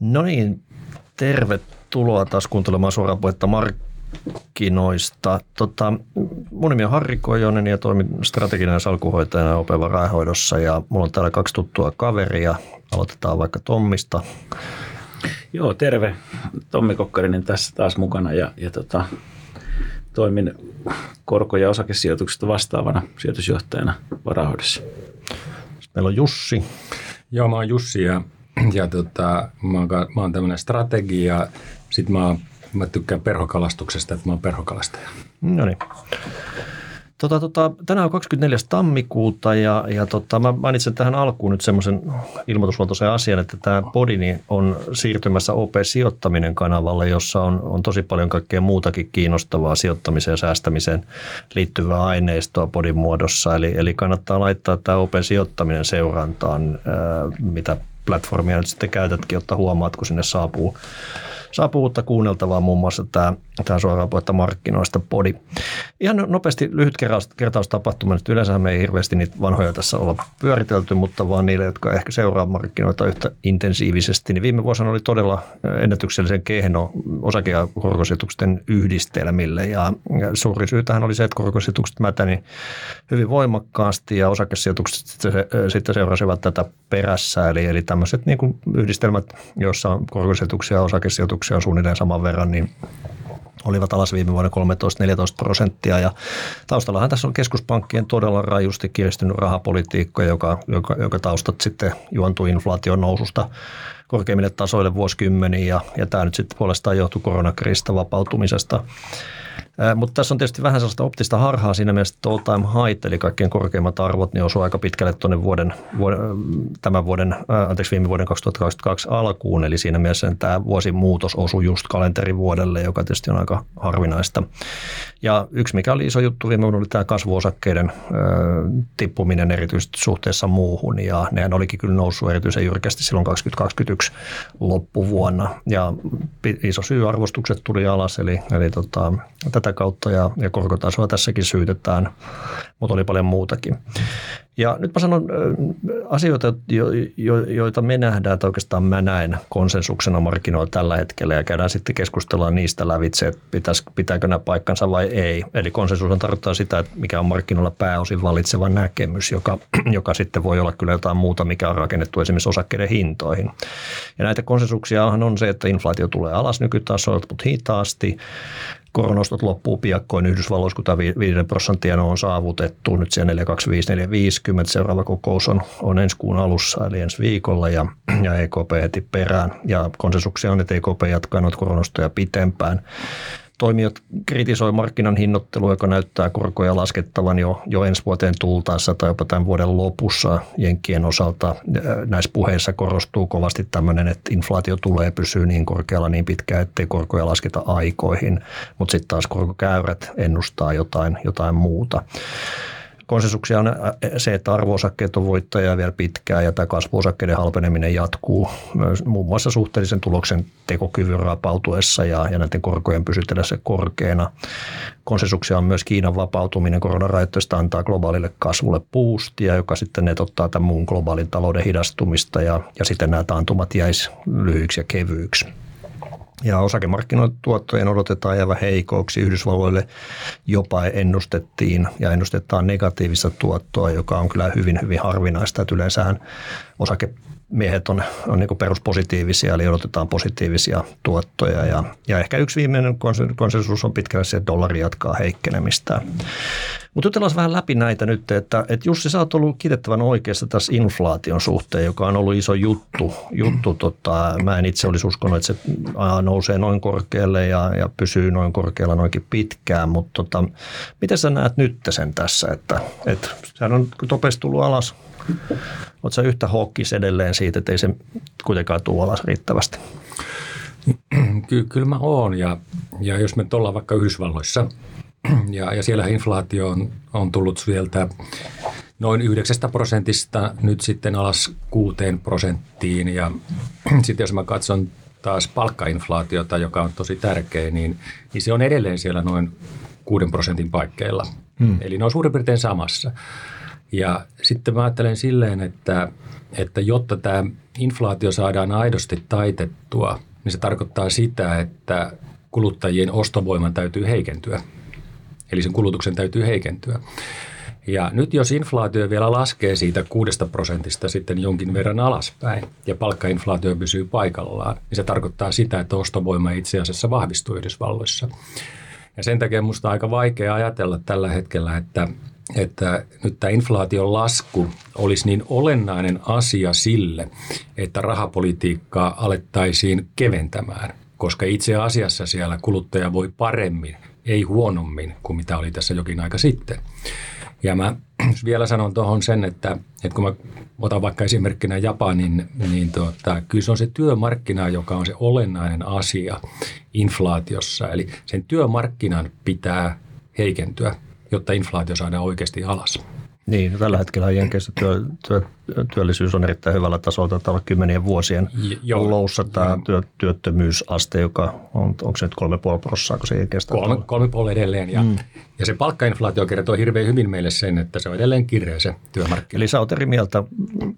No niin, tervetuloa taas kuuntelemaan suoraan puhetta markkinoista. Tota, mun nimi on Harri Kojonen ja toimin strateginen salkuhoitajana Opeva Rahoidossa ja mulla on täällä kaksi tuttua kaveria. Aloitetaan vaikka Tommista. Joo, terve. Tommi Kokkarinen tässä taas mukana ja, ja tota, toimin korko- ja osakesijoituksesta vastaavana sijoitusjohtajana varahoidossa. Meillä on Jussi. Joo, mä oon Jussi ja, ja tota, mä oon, mä oon tämmöinen strategia. Sitten mä, oon, mä tykkään perhokalastuksesta, että mä oon perhokalastaja. No niin. Tota, tota, tänään on 24. tammikuuta ja, ja tota, mä mainitsen tähän alkuun nyt semmoisen ilmoitusluontoisen asian, että tämä Podini on siirtymässä OP-sijoittaminen kanavalle, jossa on, on tosi paljon kaikkea muutakin kiinnostavaa sijoittamiseen ja säästämiseen liittyvää aineistoa Podin muodossa. Eli, eli kannattaa laittaa tämä OP-sijoittaminen seurantaan, ää, mitä platformia nyt sitten käytätkin, jotta huomaat, kun sinne saapuu saapuu uutta kuunneltavaa, muun muassa tämä, tämä suoraan puhetta markkinoista podi. Ihan nopeasti lyhyt kertaus, kertaustapahtuma, nyt yleensä me ei hirveästi niitä vanhoja tässä olla pyöritelty, mutta vaan niille, jotka ehkä seuraa markkinoita yhtä intensiivisesti, niin viime vuosina oli todella ennätyksellisen kehno osake- ja korkosijoituksen yhdistelmille. Ja, suuri syy tähän oli se, että korkosijoitukset mätäni hyvin voimakkaasti ja osakesijoitukset sitten, sitten seurasivat tätä perässä, eli, eli tämmöiset niin kuin yhdistelmät, joissa on korkosijoituksia ja osakesijoituksia on suunnilleen saman verran, niin olivat alas viime vuonna 13-14 prosenttia. Ja taustallahan tässä on keskuspankkien todella rajusti kiristynyt rahapolitiikka, joka, joka, joka taustat sitten juontuu inflaation noususta korkeimmille tasoille vuosikymmeniä ja, ja tämä nyt sitten puolestaan johtuu koronakriisistä vapautumisesta. Mutta tässä on tietysti vähän sellaista optista harhaa siinä mielessä, että all time high, eli kaikkein korkeimmat arvot, niin osuu aika pitkälle tuonne vuoden, vuoden, tämän vuoden, anteeksi viime vuoden 2022 alkuun, eli siinä mielessä tämä muutos osui just kalenterivuodelle, joka tietysti on aika harvinaista. Ja yksi mikä oli iso juttu viime vuonna oli tämä kasvuosakkeiden tippuminen erityisesti suhteessa muuhun, ja nehän olikin kyllä noussut erityisen jyrkästi silloin 2021 loppuvuonna, ja iso syy arvostukset tuli alas, eli, eli tota, tätä kautta ja, ja korkotasoa tässäkin syytetään, mutta oli paljon muutakin. Ja nyt mä sanon asioita, jo, jo, joita me nähdään, että oikeastaan mä näen konsensuksena markkinoilla tällä hetkellä ja käydään sitten keskustellaan niistä lävitse, että pitäis, pitääkö nämä paikkansa vai ei. Eli konsensus tarkoittaa sitä, että mikä on markkinoilla pääosin valitseva näkemys, joka, joka sitten voi olla kyllä jotain muuta, mikä on rakennettu esimerkiksi osakkeiden hintoihin. Ja näitä konsensuksiahan on se, että inflaatio tulee alas nykytasoilta, mutta hitaasti koronostot loppuu piakkoin Yhdysvalloissa, kun tämä 5 prosenttia on saavutettu. Nyt siellä 425, 450. Seuraava kokous on, on ensi kuun alussa, eli ensi viikolla, ja, ja EKP heti perään. Ja konsensuksia on, että EKP jatkaa noita koronostoja pitempään toimijat kritisoi markkinan hinnoittelua, joka näyttää korkoja laskettavan jo, jo ensi vuoteen tultaessa tai jopa tämän vuoden lopussa Jenkkien osalta. Näissä puheissa korostuu kovasti tämmöinen, että inflaatio tulee pysyä niin korkealla niin pitkään, ettei korkoja lasketa aikoihin, mutta sitten taas korkokäyrät ennustaa jotain, jotain muuta konsensuksia on se, että arvoosakkeet on voittajia vielä pitkään ja tämä kasvuosakkeiden halpeneminen jatkuu myös muun muassa suhteellisen tuloksen tekokyvyn rapautuessa ja, ja näiden korkojen pysytellessä korkeana. Konsensuksia on myös Kiinan vapautuminen koronarajoitteista antaa globaalille kasvulle puustia, joka sitten ne ottaa tämän muun globaalin talouden hidastumista ja, ja sitten nämä taantumat jäisi lyhyiksi ja kevyiksi. Ja osakemarkkinoiden tuottojen odotetaan jäävä heikoksi. Yhdysvalloille jopa ennustettiin ja ennustetaan negatiivista tuottoa, joka on kyllä hyvin, hyvin harvinaista. Että yleensähän osakemiehet on, on niin peruspositiivisia, eli odotetaan positiivisia tuottoja. Ja, ja ehkä yksi viimeinen konsensus on pitkälle se, että dollari jatkaa heikkenemistä. Mutta jutellaan vähän läpi näitä nyt, että, että Jussi, sä oot ollut kiitettävän oikeassa tässä inflaation suhteen, joka on ollut iso juttu. juttu tota, mä en itse olisi uskonut, että se nousee noin korkealle ja, ja pysyy noin korkealla noinkin pitkään, mutta tota, miten sä näet nyt sen tässä, että, että sehän on nopeasti tullut alas. Oletko yhtä hokkis edelleen siitä, että ei se kuitenkaan tule alas riittävästi? Ky- kyllä mä oon ja, ja jos me ollaan vaikka Yhdysvalloissa – ja, ja siellä inflaatio on, on tullut sieltä noin 9 prosentista nyt sitten alas 6 prosenttiin. Ja sitten jos mä katson taas palkkainflaatiota, joka on tosi tärkeä, niin, niin se on edelleen siellä noin 6 prosentin paikkeilla. Hmm. Eli ne on suurin piirtein samassa. Ja sitten mä ajattelen silleen, että että jotta tämä inflaatio saadaan aidosti taitettua, niin se tarkoittaa sitä, että kuluttajien ostovoiman täytyy heikentyä. Eli sen kulutuksen täytyy heikentyä. Ja nyt jos inflaatio vielä laskee siitä kuudesta prosentista sitten jonkin verran alaspäin ja palkkainflaatio pysyy paikallaan, niin se tarkoittaa sitä, että ostovoima itse asiassa vahvistuu Yhdysvalloissa. Ja sen takia minusta aika vaikea ajatella tällä hetkellä, että, että nyt tämä inflaation lasku olisi niin olennainen asia sille, että rahapolitiikkaa alettaisiin keventämään, koska itse asiassa siellä kuluttaja voi paremmin, ei huonommin kuin mitä oli tässä jokin aika sitten. Ja mä vielä sanon tuohon sen, että, että kun mä otan vaikka esimerkkinä Japanin, niin tuota, kyllä se on se työmarkkina, joka on se olennainen asia inflaatiossa. Eli sen työmarkkinan pitää heikentyä, jotta inflaatio saadaan oikeasti alas. Niin, tällä hetkellä Jenkeissä työ, työ, työllisyys on erittäin hyvällä tasolla. Taitaa olla kymmenien vuosien Joo, loussa tämä työ, työttömyysaste, joka on, onko se nyt kolme puoli prossaa, kun se ei kestä? Kolme, kolme puoli edelleen. Ja, mm. Ja se palkkainflaatio kertoo hirveän hyvin meille sen, että se on edelleen kirja se työmarkkina. Eli sä oot eri mieltä,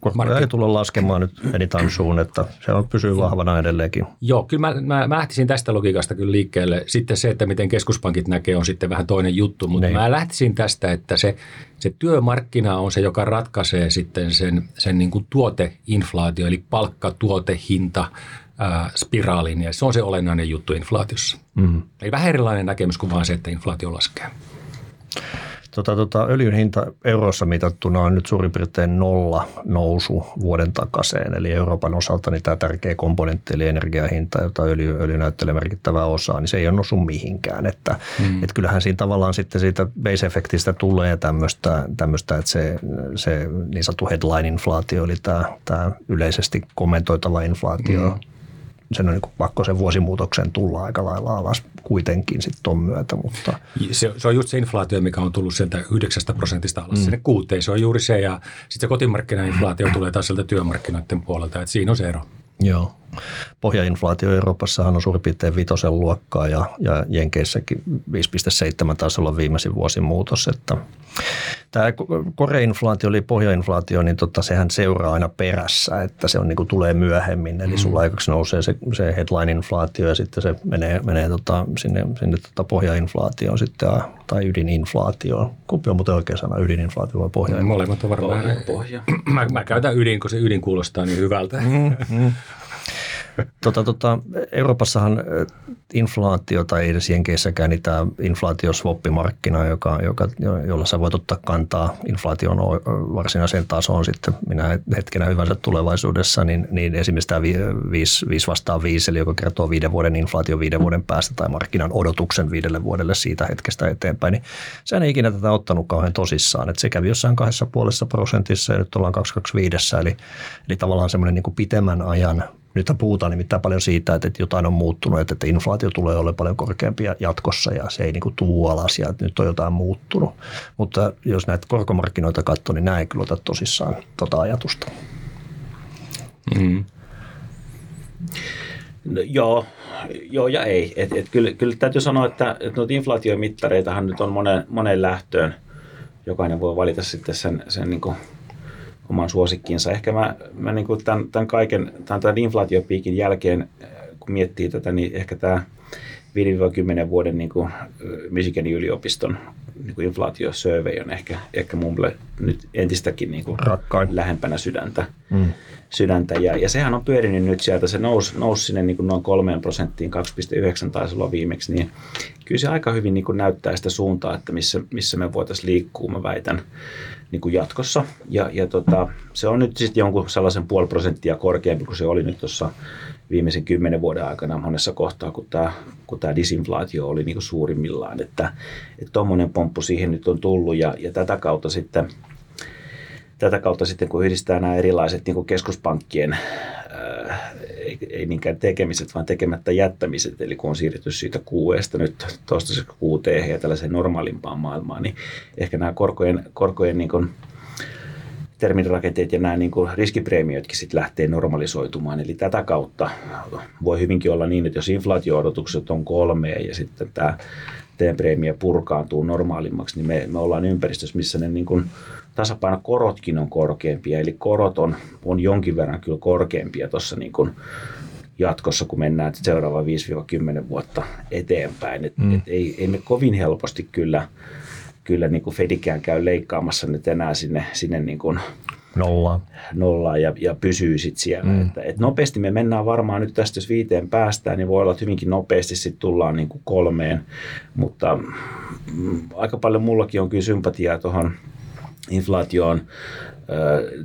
kun Markki... ei tulla laskemaan nyt anytime soon, että se on pysyy vahvana edelleenkin. Joo, kyllä mä, mä, mä lähtisin tästä logiikasta kyllä liikkeelle. Sitten se, että miten keskuspankit näkee, on sitten vähän toinen juttu, mutta niin. mä lähtisin tästä, että se, se työmarkkina on se, joka ratkaisee sitten sen sen niin kuin tuoteinflaatio, eli palkka, tuote, hinta, spiraalin, ja se on se olennainen juttu inflaatiossa. Mm. Eli vähän erilainen näkemys kuin vaan se, että inflaatio laskee. Tota, tota, öljyn hinta eurossa mitattuna on nyt suurin piirtein nolla nousu vuoden takaisin. Eli Euroopan osalta niin tämä tärkeä komponentti eli energiahinta, jota öljy, öljy näyttelee merkittävää osaa, niin se ei ole noussut mihinkään. Että, mm. et kyllähän siinä tavallaan sitten siitä base-efektistä tulee tämmöistä että se, se niin sanottu headline-inflaatio, eli tämä, tämä yleisesti kommentoitava inflaatio, mm sen on niin pakko sen vuosimuutoksen tulla aika lailla alas kuitenkin sitten tuon myötä. Mutta. Se, se, on just se inflaatio, mikä on tullut sieltä 9 prosentista alas mm. sinne kuuteen. Se on juuri se ja sitten se kotimarkkinainflaatio tulee taas sieltä työmarkkinoiden puolelta, että siinä on se ero. Joo. Pohjainflaatio Euroopassahan on suurin piirtein vitosen luokkaa ja, ja Jenkeissäkin 5,7 taisi olla viimeisin vuosin muutos. Että tämä koreinflaatio eli pohjainflaatio, niin tota, sehän seuraa aina perässä, että se on, niin kuin tulee myöhemmin. Eli mm. sulla aikaksi nousee se, se headline-inflaatio ja sitten se menee, menee tota, sinne, sinne tota pohjainflaatioon sitten, tai ydininflaatioon. Kumpi on muuten oikea sana, ydininflaatio vai pohjainflaatio? Molemmat on varmaan. Pohja. pohja. mä, mä käytän ydin, kun se ydin kuulostaa niin hyvältä. Mm, mm. Tota, tota, Euroopassahan inflaatio tai edes Jenkeissäkään, niin tämä inflaatioswappimarkkina, joka, joka, jolla sä voit ottaa kantaa inflaation varsinaiseen tasoon sitten minä hetkenä hyvänsä tulevaisuudessa, niin, niin esimerkiksi tämä 5, 5 vastaan 5, eli joka kertoo viiden vuoden inflaatio viiden vuoden päästä tai markkinan odotuksen viidelle vuodelle siitä hetkestä eteenpäin, niin sehän ei ikinä tätä ottanut kauhean tosissaan. Että se kävi jossain kahdessa puolessa prosentissa ja nyt ollaan 225, eli, eli tavallaan semmoinen niin pitemmän ajan nyt puhutaan nimittäin paljon siitä, että jotain on muuttunut, että inflaatio tulee olemaan paljon korkeampia jatkossa ja se ei niin kuin tuu alas ja nyt on jotain muuttunut. Mutta jos näitä korkomarkkinoita katsoo, niin näin kyllä ota tosissaan tota ajatusta. Mm. No, joo, joo ja ei. Et, et kyllä, kyllä täytyy sanoa, että, että noita inflaatiomittareitahan nyt on monen, monen lähtöön. Jokainen voi valita sitten sen, sen niin kuin oman suosikkiinsa. Ehkä mä, mä niin kuin tämän, tämän kaiken, tämän, tämän inflaatiopiikin jälkeen, kun miettii tätä, niin ehkä tämä 5-10 vuoden niin kuin Michiganin yliopiston niin kuin inflaatiosurvey on ehkä, ehkä mulle nyt entistäkin niin kuin lähempänä sydäntä. Mm. sydäntä. Ja, ja sehän on pyörinyt nyt sieltä, se nousi, nousi sinne niin kuin noin 3 prosenttiin, 2,9 taisi olla viimeksi, niin kyllä se aika hyvin niin kuin näyttää sitä suuntaa, että missä, missä me voitaisiin liikkua, mä väitän niin kuin jatkossa. Ja, ja tota, se on nyt sitten jonkun sellaisen puoli prosenttia korkeampi kuin se oli nyt tuossa viimeisen kymmenen vuoden aikana monessa kohtaa, kun tämä, kun tämä disinflaatio oli niin kuin suurimmillaan. Että tuommoinen pomppu siihen nyt on tullut ja, ja tätä kautta sitten tätä kautta sitten, kun yhdistää nämä erilaiset niin keskuspankkien ei, ei niinkään tekemiset, vaan tekemättä jättämiset, eli kun on siirrytty siitä kuuesta nyt toistaiseksi kuuteen ja tällaiseen normaalimpaan maailmaan, niin ehkä nämä korkojen, korkojen niin kuin terminirakenteet ja nämä niin kuin riskipreemiotkin sitten lähtee normalisoitumaan. Eli tätä kautta voi hyvinkin olla niin, että jos inflaatio-odotukset on kolme ja sitten tämä teidän preemio purkaantuu normaalimmaksi, niin me, me ollaan ympäristössä, missä ne niin kuin tasapainokorotkin on korkeampia, eli korot on, on jonkin verran kyllä korkeampia tuossa niin kuin jatkossa, kun mennään seuraava 5-10 vuotta eteenpäin. Et, mm. et ei, ei me kovin helposti kyllä, kyllä niin kuin Fedikään käy leikkaamassa nyt enää sinne, sinne niin kuin Nollaa. Nollaa ja, ja pysyy sitten siellä. Mm. Että, et nopeasti me mennään varmaan nyt tästä, jos viiteen päästään, niin voi olla, että hyvinkin nopeasti sitten tullaan niin kuin kolmeen. Mutta mm, aika paljon mullakin on kyllä sympatiaa tuohon inflaatioon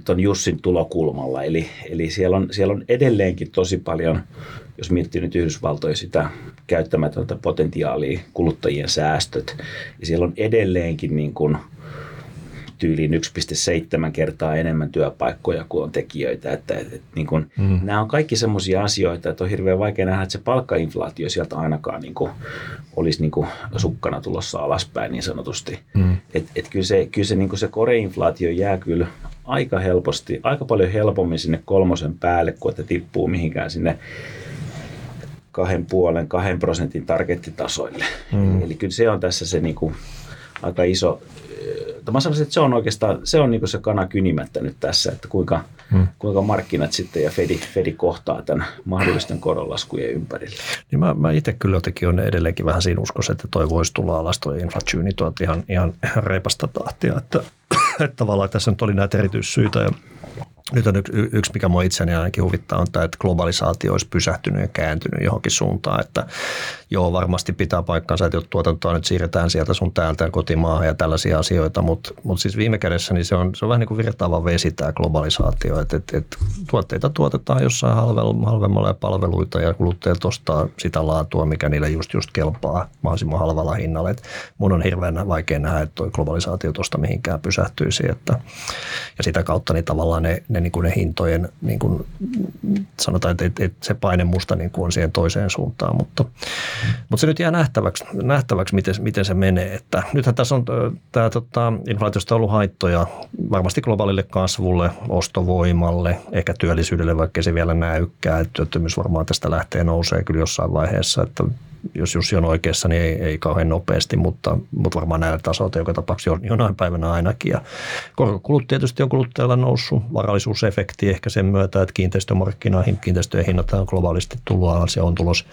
tuon Jussin tulokulmalla. Eli, eli siellä, on, siellä on edelleenkin tosi paljon, jos miettii nyt Yhdysvaltoja sitä käyttämätöntä potentiaalia, kuluttajien säästöt, ja siellä on edelleenkin niin kuin – tyyliin 1,7 kertaa enemmän työpaikkoja kuin on tekijöitä. Että, että, että niin kuin, mm. Nämä on kaikki sellaisia asioita, että on hirveän vaikea nähdä, että se palkkainflaatio sieltä ainakaan niin kuin, olisi niin kuin sukkana tulossa alaspäin niin sanotusti. Mm. Et, et kyllä se, kyllä se, niin kuin se koreinflaatio jää kyllä aika helposti, aika paljon helpommin sinne kolmosen päälle, kuin että tippuu mihinkään sinne kahden puolen, kahden prosentin targettitasoille. Mm. Eli, eli kyllä se on tässä se niin kuin, aika iso, mutta mä sanoisin, että se on oikeastaan se, on niin se kana kynimättä nyt tässä, että kuinka, hmm. kuinka markkinat sitten ja Fedi, Fedi kohtaa tämän mahdollisten koronlaskujen ympärillä. Niin mä, mä itse kyllä jotenkin on edelleenkin vähän siinä uskossa, että toi voisi tulla alas toi inflatyyni ihan, ihan reipasta tahtia, että, että tavallaan tässä nyt oli näitä erityissyitä ja nyt on yksi, yksi mikä mua itseäni ainakin huvittaa, on tämä, että globalisaatio olisi pysähtynyt ja kääntynyt johonkin suuntaan. Että joo, varmasti pitää paikkansa, että tuotantoa nyt siirretään sieltä sun täältä kotimaahan ja tällaisia asioita, mutta, mutta siis viime kädessä niin se, on, se on vähän niin kuin virtaava vesi tämä globalisaatio, että, että, että tuotteita tuotetaan jossain halvemmalla ja palveluita ja kuluttajat ostaa sitä laatua, mikä niille just just kelpaa mahdollisimman halvalla hinnalla. Että mun on hirveän vaikea nähdä, että tuo globalisaatio tuosta mihinkään pysähtyisi. Että, ja sitä kautta niin tavallaan ne, ne, niin kuin ne hintojen, niin kuin sanotaan, että, että, se paine musta niin kuin on siihen toiseen suuntaan, mutta, mutta se nyt jää nähtäväksi, nähtäväksi miten, miten se menee. Että nythän tässä on tämä tota, inflaatiosta ollut haittoja varmasti globaalille kasvulle, ostovoimalle, ehkä työllisyydelle, vaikka se vielä näykää, että työttömyys varmaan tästä lähtee nousee kyllä jossain vaiheessa, että jos Jussi on oikeassa, niin ei, ei kauhean nopeasti, mutta, mutta varmaan näillä tasoilla joka tapauksessa jonain päivänä ainakin. Ja korkokulut tietysti on kuluttajalla noussut, varallisuusefekti ehkä sen myötä, että kiinteistömarkkinoihin, kiinteistöjen hinnat on globaalisti tullut alas ja on tulos,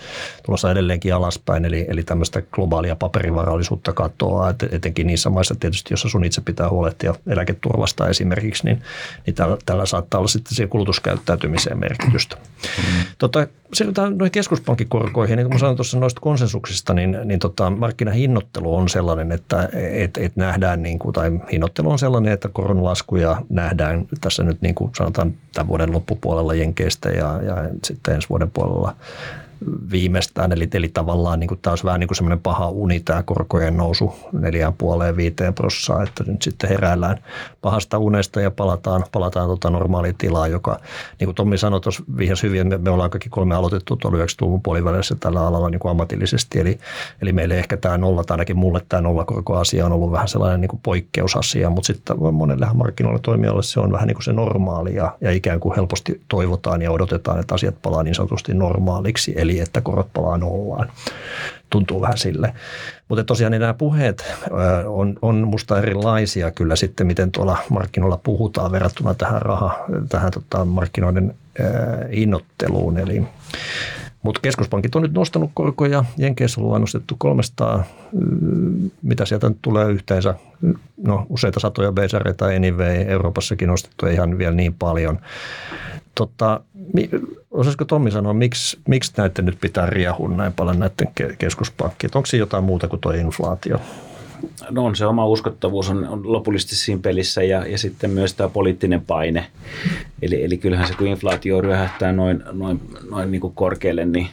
tulossa edelleenkin alaspäin, eli, eli tämmöistä globaalia paperivarallisuutta katoaa, et, etenkin niissä maissa tietysti, jossa sun itse pitää huolehtia eläketurvasta esimerkiksi, niin, niin tällä, tällä saattaa olla sitten siihen kulutuskäyttäytymiseen merkitystä. Mm. Tota, siirrytään noihin keskuspankkikorkoihin, niin kuin sanoin tuossa noista konsensuksista, niin, niin tota, markkinahinnoittelu on sellainen, että et, et nähdään, niin kuin, tai hinnoittelu on sellainen, että koronlaskuja nähdään tässä nyt niin kuin sanotaan tämän vuoden loppupuolella Jenkeistä ja, ja sitten ensi vuoden puolella viimeistään. Eli, eli tavallaan niin kuin, tämä olisi vähän niin kuin semmoinen paha uni, tämä korkojen nousu neljään puoleen viiteen prossaa, että nyt sitten heräillään pahasta unesta ja palataan, palataan tota normaaliin tilaan, joka, niin kuin Tommi sanoi tuossa vihjas hyvin, me, me ollaan kaikki kolme aloitettu tuolla 90-luvun puolivälissä tällä alalla niin kuin ammatillisesti, eli, eli meille ehkä tämä nolla, tai ainakin mulle tämä nollakorkoasia on ollut vähän sellainen niin kuin poikkeusasia, mutta sitten monelle markkinoilla toimijoille se on vähän niin kuin se normaali ja, ja ikään kuin helposti toivotaan ja odotetaan, että asiat palaa niin sanotusti normaaliksi, eli eli että korot palaa nollaan. Tuntuu vähän sille. Mutta tosiaan niin nämä puheet on, on musta erilaisia kyllä sitten, miten tuolla markkinoilla puhutaan verrattuna tähän, raha, tähän tota, markkinoiden hinnoitteluun. Eli mutta keskuspankit on nyt nostanut korkoja. Jenkeissä on nostettu 300, mitä sieltä nyt tulee yhteensä, no useita satoja beisareita anyway, Euroopassakin nostettu ihan vielä niin paljon. Tota, osaisiko Tommi sanoa, miksi, miksi näiden nyt pitää riehua näin paljon näiden keskuspankkien? Onko se jotain muuta kuin tuo inflaatio? No on se oma uskottavuus on, on lopullisesti siinä pelissä ja, ja sitten myös tämä poliittinen paine. Eli, eli kyllähän se kun inflaatio ryöhähtää noin, noin, noin niin kuin korkealle, niin,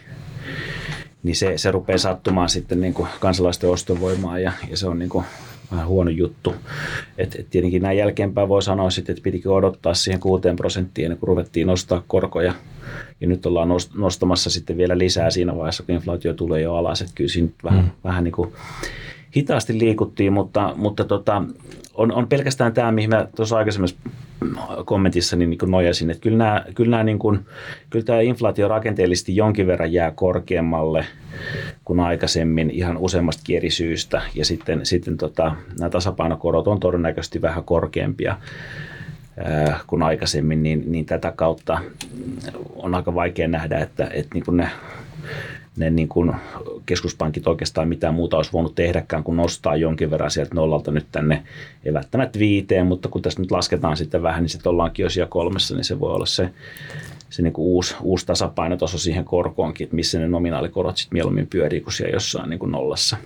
niin se, se rupeaa sattumaan sitten niin kuin kansalaisten ostovoimaa ja, ja se on niin kuin vähän huono juttu. Et, et tietenkin näin jälkeenpäin voi sanoa sitten, että pitikö odottaa siihen 6 prosenttiin, kun ruvettiin nostaa korkoja. Ja nyt ollaan nostamassa sitten vielä lisää siinä vaiheessa, kun inflaatio tulee jo alas. Että kyllä siinä vähän, mm. vähän niin kuin hitaasti liikuttiin, mutta, mutta tota, on, on pelkästään tämä, mihin mä tuossa aikaisemmassa kommentissa niin, niin nojasin, että kyllä, nämä, kyllä, nämä, niin kuin, kyllä tämä inflaatio rakenteellisesti jonkin verran jää korkeammalle kuin aikaisemmin ihan useammasta eri syystä. Ja sitten, sitten tota, nämä tasapainokorot on todennäköisesti vähän korkeampia kuin aikaisemmin, niin, niin tätä kautta on aika vaikea nähdä, että, että niin kuin ne ne niin kuin keskuspankit oikeastaan mitään muuta olisi voinut tehdäkään kuin nostaa jonkin verran sieltä nollalta nyt tänne, ei välttämättä viiteen, mutta kun tässä nyt lasketaan sitten vähän, niin sitten ollaankin jo siellä kolmessa, niin se voi olla se, se niin kuin uusi, uusi tasapainotaso siihen korkoonkin, että missä ne nominaalikorot sitten mieluummin pyörii kuin siellä jossain niin kuin nollassa.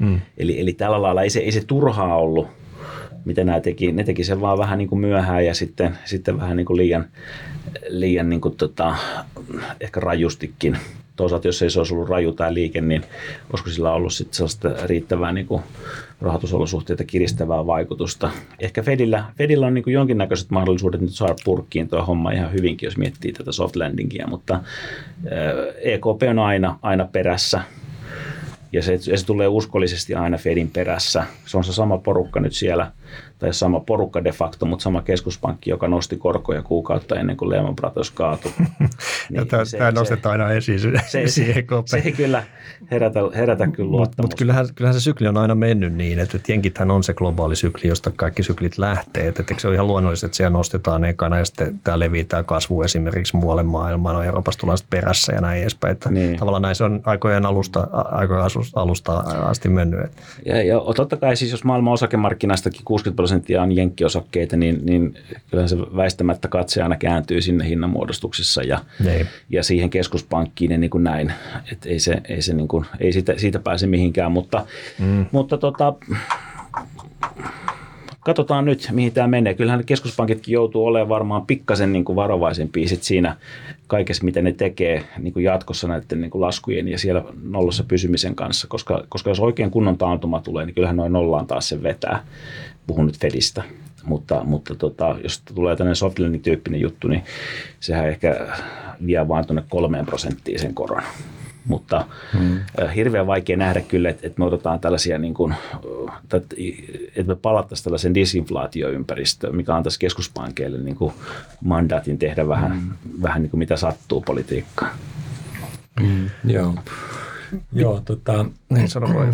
Mm. Eli, eli tällä lailla ei se, ei se turhaa ollut, mitä nämä teki. Ne teki sen vaan vähän niin kuin myöhään ja sitten, sitten vähän niin kuin liian, liian niin kuin tota, ehkä rajustikin toisaalta jos ei se olisi ollut raju tämä liike, niin olisiko sillä ollut sitten sellaista riittävää niin kuin rahoitusolosuhteita kiristävää vaikutusta. Ehkä Fedillä, Fedillä on niin kuin jonkinnäköiset mahdollisuudet nyt saada purkkiin tuo homma ihan hyvinkin, jos miettii tätä soft landingia, mutta EKP on aina, aina perässä ja se, se tulee uskollisesti aina Fedin perässä. Se on se sama porukka nyt siellä, tai sama porukka de facto, mutta sama keskuspankki, joka nosti korkoja kuukautta ennen kuin Lehman Brothers kaatui. niin tämä, se, tämä nostetaan aina esiin. Se, se, se, se ei kyllä herätä, herätä kyllä luottamusta. Mutta kyllähän, kyllähän se sykli on aina mennyt niin, että, jenkithän on se globaali sykli, josta kaikki syklit lähtee. Että, että se on ihan luonnollista, että siellä nostetaan ekana ja sitten tämä levitään kasvu esimerkiksi muualle maailmaan, no Euroopasta tullaan sitten perässä ja näin edespäin. Että niin. Tavallaan näin se on aikojen alusta, aikojen alusta asti mennyt. Ja, ja totta kai siis jos maailman osakemarkkinastakin 60 prosenttia on jenkkiosakkeita, niin, niin kyllä se väistämättä katse aina kääntyy sinne hinnanmuodostuksessa ja, niin. ja siihen keskuspankkiin ja niin kuin näin. Et ei se, ei se niin kuin, ei siitä, siitä pääse mihinkään, mutta, mm. mutta tota, katsotaan nyt, mihin tämä menee. Kyllähän keskuspankitkin joutuu olemaan varmaan pikkasen niin kuin varovaisempia sit siinä kaikessa, mitä ne tekee niin kuin jatkossa näiden niin kuin laskujen ja siellä nollassa pysymisen kanssa, koska, koska jos oikein kunnon taantuma tulee, niin kyllähän noin nollaan taas se vetää. Puhun nyt Fedistä. Mutta, mutta tota, jos tulee tämmöinen soft tyyppinen juttu, niin sehän ehkä vie vaan tuonne kolmeen prosenttiin sen koron mutta hmm. hirveän vaikea nähdä kyllä, että, että me otetaan tällaisia, niin kuin, että me palattaisiin tällaisen disinflaatioympäristöön, mikä antaisi keskuspankeille niin kuin mandaatin tehdä vähän, hmm. vähän niin kuin mitä sattuu politiikkaan. Hmm, joo. Joo, tota, niin,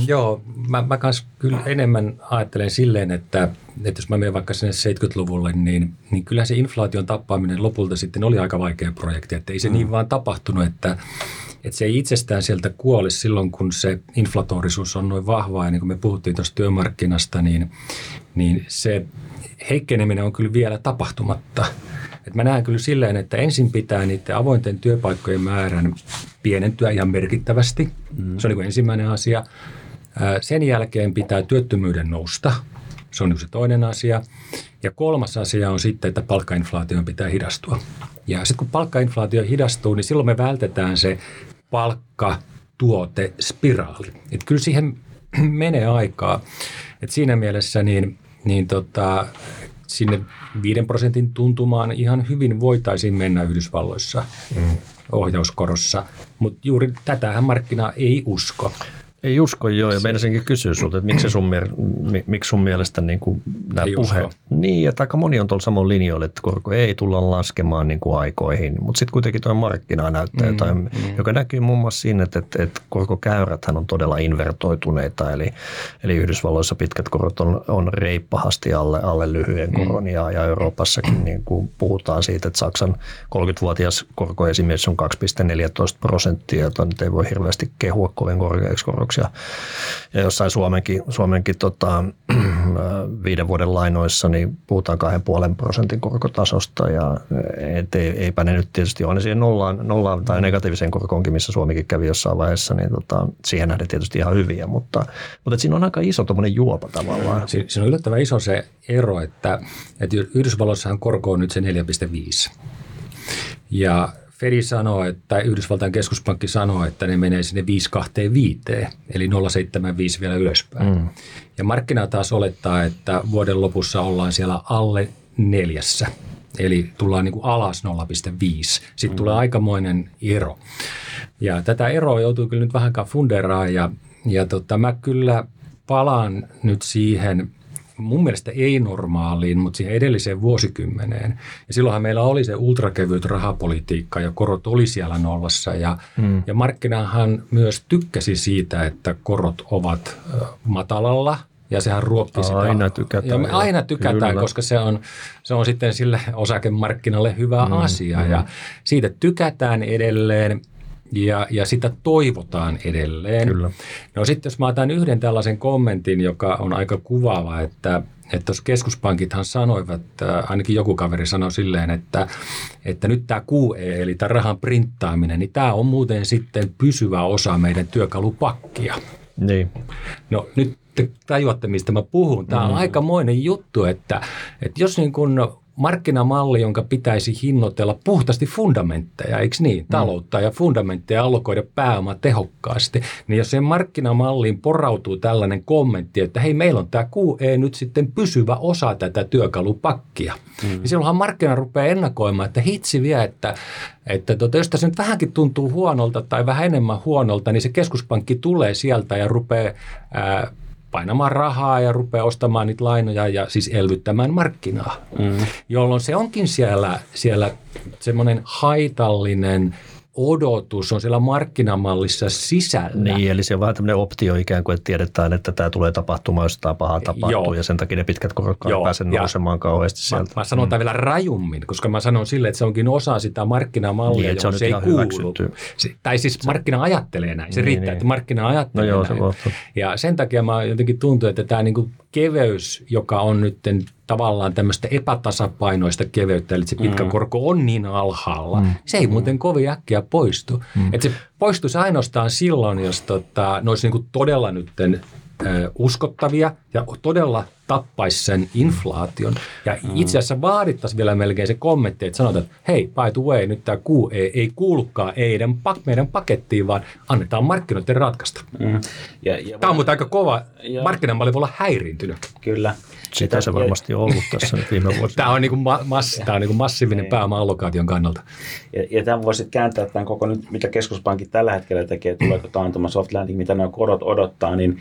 joo mä, mä kans kyllä enemmän ajattelen silleen, että, että jos mä menen vaikka sinne 70-luvulle, niin, niin kyllä se inflaation tappaminen lopulta sitten oli aika vaikea projekti, että ei se mm. niin vaan tapahtunut, että, että se ei itsestään sieltä kuole silloin, kun se inflatorisuus on noin vahvaa. Ja niin kuin me puhuttiin tuosta työmarkkinasta, niin, niin se heikkeneminen on kyllä vielä tapahtumatta. Et mä näen kyllä silleen, että ensin pitää niiden avointen työpaikkojen määrän pienentyä ihan merkittävästi. Mm. Se on niin kuin ensimmäinen asia. Sen jälkeen pitää työttömyyden nousta. Se on niin se toinen asia. Ja kolmas asia on sitten, että palkkainflaation pitää hidastua. Ja sitten kun palkkainflaatio hidastuu, niin silloin me vältetään se palkka, tuote, spiraali. Et kyllä siihen menee aikaa. Et siinä mielessä niin, niin tota, sinne 5 prosentin tuntumaan ihan hyvin voitaisiin mennä Yhdysvalloissa mm. ohjauskorossa, mutta juuri tätähän markkina ei usko. Ei usko joo, ja meinasinkin kysyä sinulta, että miksi sun, miksi sun mielestä niin kuin nämä puheet... Niin, että aika moni on tuolla samoin linjoilla, että korko ei tulla laskemaan niin kuin aikoihin, mutta sitten kuitenkin tuo markkina näyttää mm, jotain, mm. joka näkyy muun muassa siinä, että, että, että korkokäyräthän on todella invertoituneita, eli, eli Yhdysvalloissa pitkät korot on, on reippahasti alle, alle lyhyen mm. koron, mm. ja, ja Euroopassakin niin kuin puhutaan siitä, että Saksan 30-vuotias korko esimerkiksi on 2,14 prosenttia, jota nyt ei voi hirveästi kehua kovin korkeaksi koroksi ja, ja jossain Suomenkin, Suomenkin tota, viiden vuoden lainoissa niin puhutaan kahden puolen prosentin korkotasosta ja et, eipä ne nyt tietysti ole siihen nollaan, nollaan tai negatiiviseen korkoonkin, missä Suomikin kävi jossain vaiheessa, niin tota, siihen nähden tietysti ihan hyviä, mutta, mutta siinä on aika iso tuommoinen juopa tavallaan. Si- siinä on yllättävän iso se ero, että, että Yhdysvalloissahan korko on nyt se 4,5 ja Fedi sanoo, että Yhdysvaltain keskuspankki sanoo, että ne menee sinne 525, eli 075 vielä ylöspäin. Mm. Ja markkina taas olettaa, että vuoden lopussa ollaan siellä alle neljässä, eli tullaan niin kuin alas 0,5. Sitten mm. tulee aikamoinen ero. Ja tätä eroa joutuu kyllä nyt vähän funderaa ja, ja tota, mä kyllä palaan nyt siihen mun mielestä ei normaaliin, mutta siihen edelliseen vuosikymmeneen. Ja silloinhan meillä oli se ultrakevyt rahapolitiikka ja korot oli siellä nollassa. Ja, hmm. ja markkinahan myös tykkäsi siitä, että korot ovat matalalla – ja sehän ruokki sitä. Aina tykätään. Ja me aina tykätään, Kyllä. koska se on, se on sitten sille osakemarkkinalle hyvä mm, asia. Mm. Ja siitä tykätään edelleen ja, ja sitä toivotaan edelleen. Kyllä. No sitten jos mä otan yhden tällaisen kommentin, joka on aika kuvaava, että että jos keskuspankithan sanoivat, ainakin joku kaveri sanoi silleen, että, että nyt tämä QE, eli tämä rahan printtaaminen, niin tämä on muuten sitten pysyvä osa meidän työkalupakkia. Niin. No nyt te tajuatte, mistä mä puhun. Tämä on mm. aikamoinen juttu, että, että jos niin kun markkinamalli, jonka pitäisi hinnoitella puhtaasti fundamentteja, eikö niin, mm. taloutta ja fundamentteja allokoida pääoma tehokkaasti, niin jos sen markkinamalliin porautuu tällainen kommentti, että hei, meillä on tämä QE nyt sitten pysyvä osa tätä työkalupakkia, mm. niin silloinhan markkina rupeaa ennakoimaan, että hitsi vie, että, että tota, jos tässä nyt vähänkin tuntuu huonolta tai vähän enemmän huonolta, niin se keskuspankki tulee sieltä ja rupeaa ää, painamaan rahaa ja rupeaa ostamaan niitä lainoja ja siis elvyttämään markkinaa, mm. jolloin se onkin siellä, siellä semmoinen haitallinen odotus on siellä markkinamallissa sisällä. Niin, eli se on vähän tämmöinen optio ikään kuin, että tiedetään, että tämä tulee tapahtumaan, jos tämä pahaa tapahtuu, Joo. ja sen takia ne pitkät korot ei pääse nousemaan kauheasti sieltä. Mä, mä sanon mm. tämän vielä rajummin, koska mä sanon sille, että se onkin osa sitä markkinamallia, niin, se, on se ei kuulu. Se, tai siis markkina ajattelee näin, se niin, riittää, niin. että markkina ajattelee no joo, näin. Se ja sen takia mä jotenkin tuntuu, että tämä niin keveys, joka on nyt tavallaan tämmöistä epätasapainoista keveyttä, eli se pitkä mm. korko on niin alhaalla, mm. se ei muuten kovin äkkiä poistu. Mm. Et se poistuisi ainoastaan silloin, jos tota, ne olisi niin todella nytten uskottavia ja todella tappaisi sen inflaation. Ja mm. itse asiassa vaadittaisiin vielä melkein se kommentti, että sanotaan, että hei, by the way, nyt tämä QE ei kuulukaan meidän, meidän pakettiin, vaan annetaan markkinoiden ratkaista. Mm. Ja, ja tämä on mutta aika kova. Markkinamalli voi olla häiriintynyt. Kyllä. Sitä se varmasti on ollut tässä nyt viime vuosina. Tämä on, niin kuin massi, tämä on niin kuin massiivinen niin. pääoma-allokaation kannalta. Ja, ja tämän voisit kääntää tämän koko nyt, mitä keskuspankit tällä hetkellä tekee, tuleeko taantuma soft landing, mitä nämä korot odottaa, niin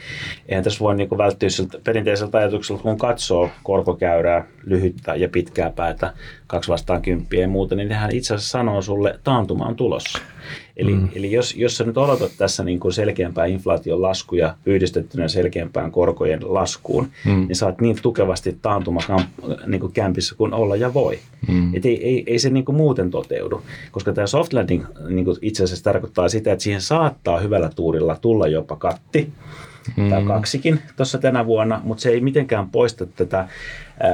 eihän tässä voi niin kuin välttyä siltä perinteiseltä ajatukselta, kun katsoo korkokäyrää, lyhyttä ja pitkää päätä, kaksi vastaan kymppiä ja muuta, niin hän itse asiassa sanoo sulle, taantuma on tulossa. Eli, mm. eli jos, jos sä nyt odotat tässä niin kuin selkeämpää inflaation laskuja yhdistettynä selkeämpään korkojen laskuun, mm. niin saat niin tukevasti taantuma niin kuin kämpissä kuin olla ja voi. Mm. Et ei, ei, ei se niin kuin muuten toteudu, koska tämä soft landing niin kuin itse asiassa tarkoittaa sitä, että siihen saattaa hyvällä tuurilla tulla jopa katti, mm. tai kaksikin tuossa tänä vuonna, mutta se ei mitenkään poista tätä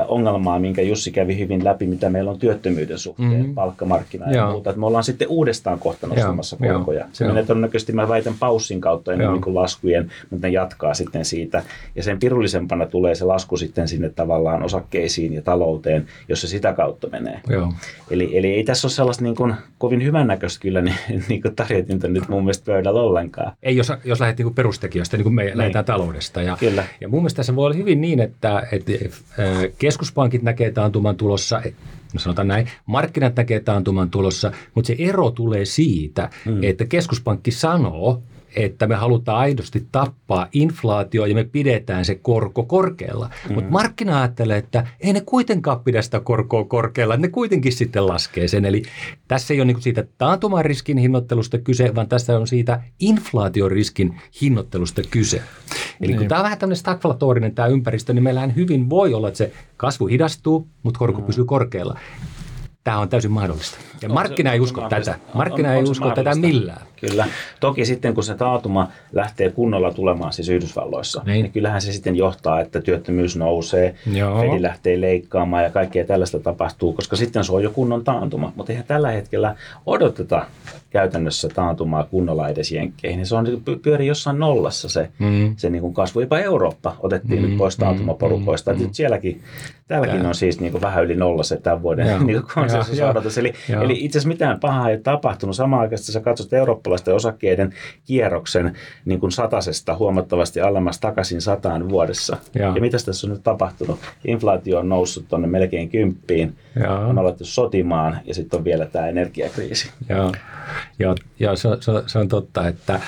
ongelmaa, minkä Jussi kävi hyvin läpi, mitä meillä on työttömyyden suhteen, mm. palkkamarkkina ja Joo. muuta. Että me ollaan sitten uudestaan kohta nostamassa Joo. korkoja. Se menee todennäköisesti, mä väitän, paussin kautta ennen niin kuin laskujen, mutta ne jatkaa sitten siitä. Ja sen pirullisempana tulee se lasku sitten sinne tavallaan osakkeisiin ja talouteen, jos se sitä kautta menee. Joo. Eli, eli ei tässä ole sellaista niin kuin, kovin hyvännäköistä kyllä niin, niin kuin tarjotinta nyt mun mielestä pöydällä ollenkaan. Ei, jos, jos lähdet niin perustekijöistä, niin kuin me niin. lähdetään taloudesta. Ja, kyllä. ja mun mielestä se voi olla hyvin niin, että, että keskuspankit näkee taantuman tulossa, no sanotaan näin, markkinat näkee taantuman tulossa, mutta se ero tulee siitä, mm. että keskuspankki sanoo, että me halutaan aidosti tappaa inflaatio ja me pidetään se korko korkealla. Mm. Mutta markkina ajattelee, että ei ne kuitenkaan pidä sitä korkoa korkealla, ne kuitenkin sitten laskee sen. Eli tässä ei ole niinku siitä taantuman riskin hinnoittelusta kyse, vaan tässä on siitä inflaatioriskin hinnoittelusta kyse. Eli kun niin. tämä on vähän tämmöinen stagflatorinen tämä ympäristö, niin meillähän hyvin voi olla, että se kasvu hidastuu, mutta korko mm. pysyy korkealla. Tämä on täysin mahdollista. Ja on markkina se, ei usko tätä. Markkina on, ei usko tätä millään. Kyllä. Toki sitten kun se taatuma lähtee kunnolla tulemaan siis Yhdysvalloissa, niin, niin kyllähän se sitten johtaa, että työttömyys nousee, Joo. Fedi lähtee leikkaamaan ja kaikkea tällaista tapahtuu, koska sitten se on jo kunnon taantuma. Mutta eihän tällä hetkellä odoteta käytännössä taantumaa kunnolla edes jenkkeihin. Se on pyöri jossain nollassa se, mm. se niin kuin kasvu. Jopa Eurooppa otettiin mm, nyt pois taantumaporukoista. Mm, mm, sielläkin, täälläkin on siis niin kuin vähän yli nolla se tämän vuoden niin konsensusodotus. Eli, eli itse asiassa mitään pahaa ei ole tapahtunut. Samaan aikaan, sä katsot Eurooppa yhdysvaltalaisten osakkeiden kierroksen niin kuin satasesta huomattavasti alemmas takaisin sataan vuodessa. Joo. Ja mitä tässä on nyt tapahtunut? Inflaatio on noussut tuonne melkein kymppiin, Joo. on alettu sotimaan ja sitten on vielä tämä energiakriisi. Joo, joo, joo se, on- se, on- se on totta, että,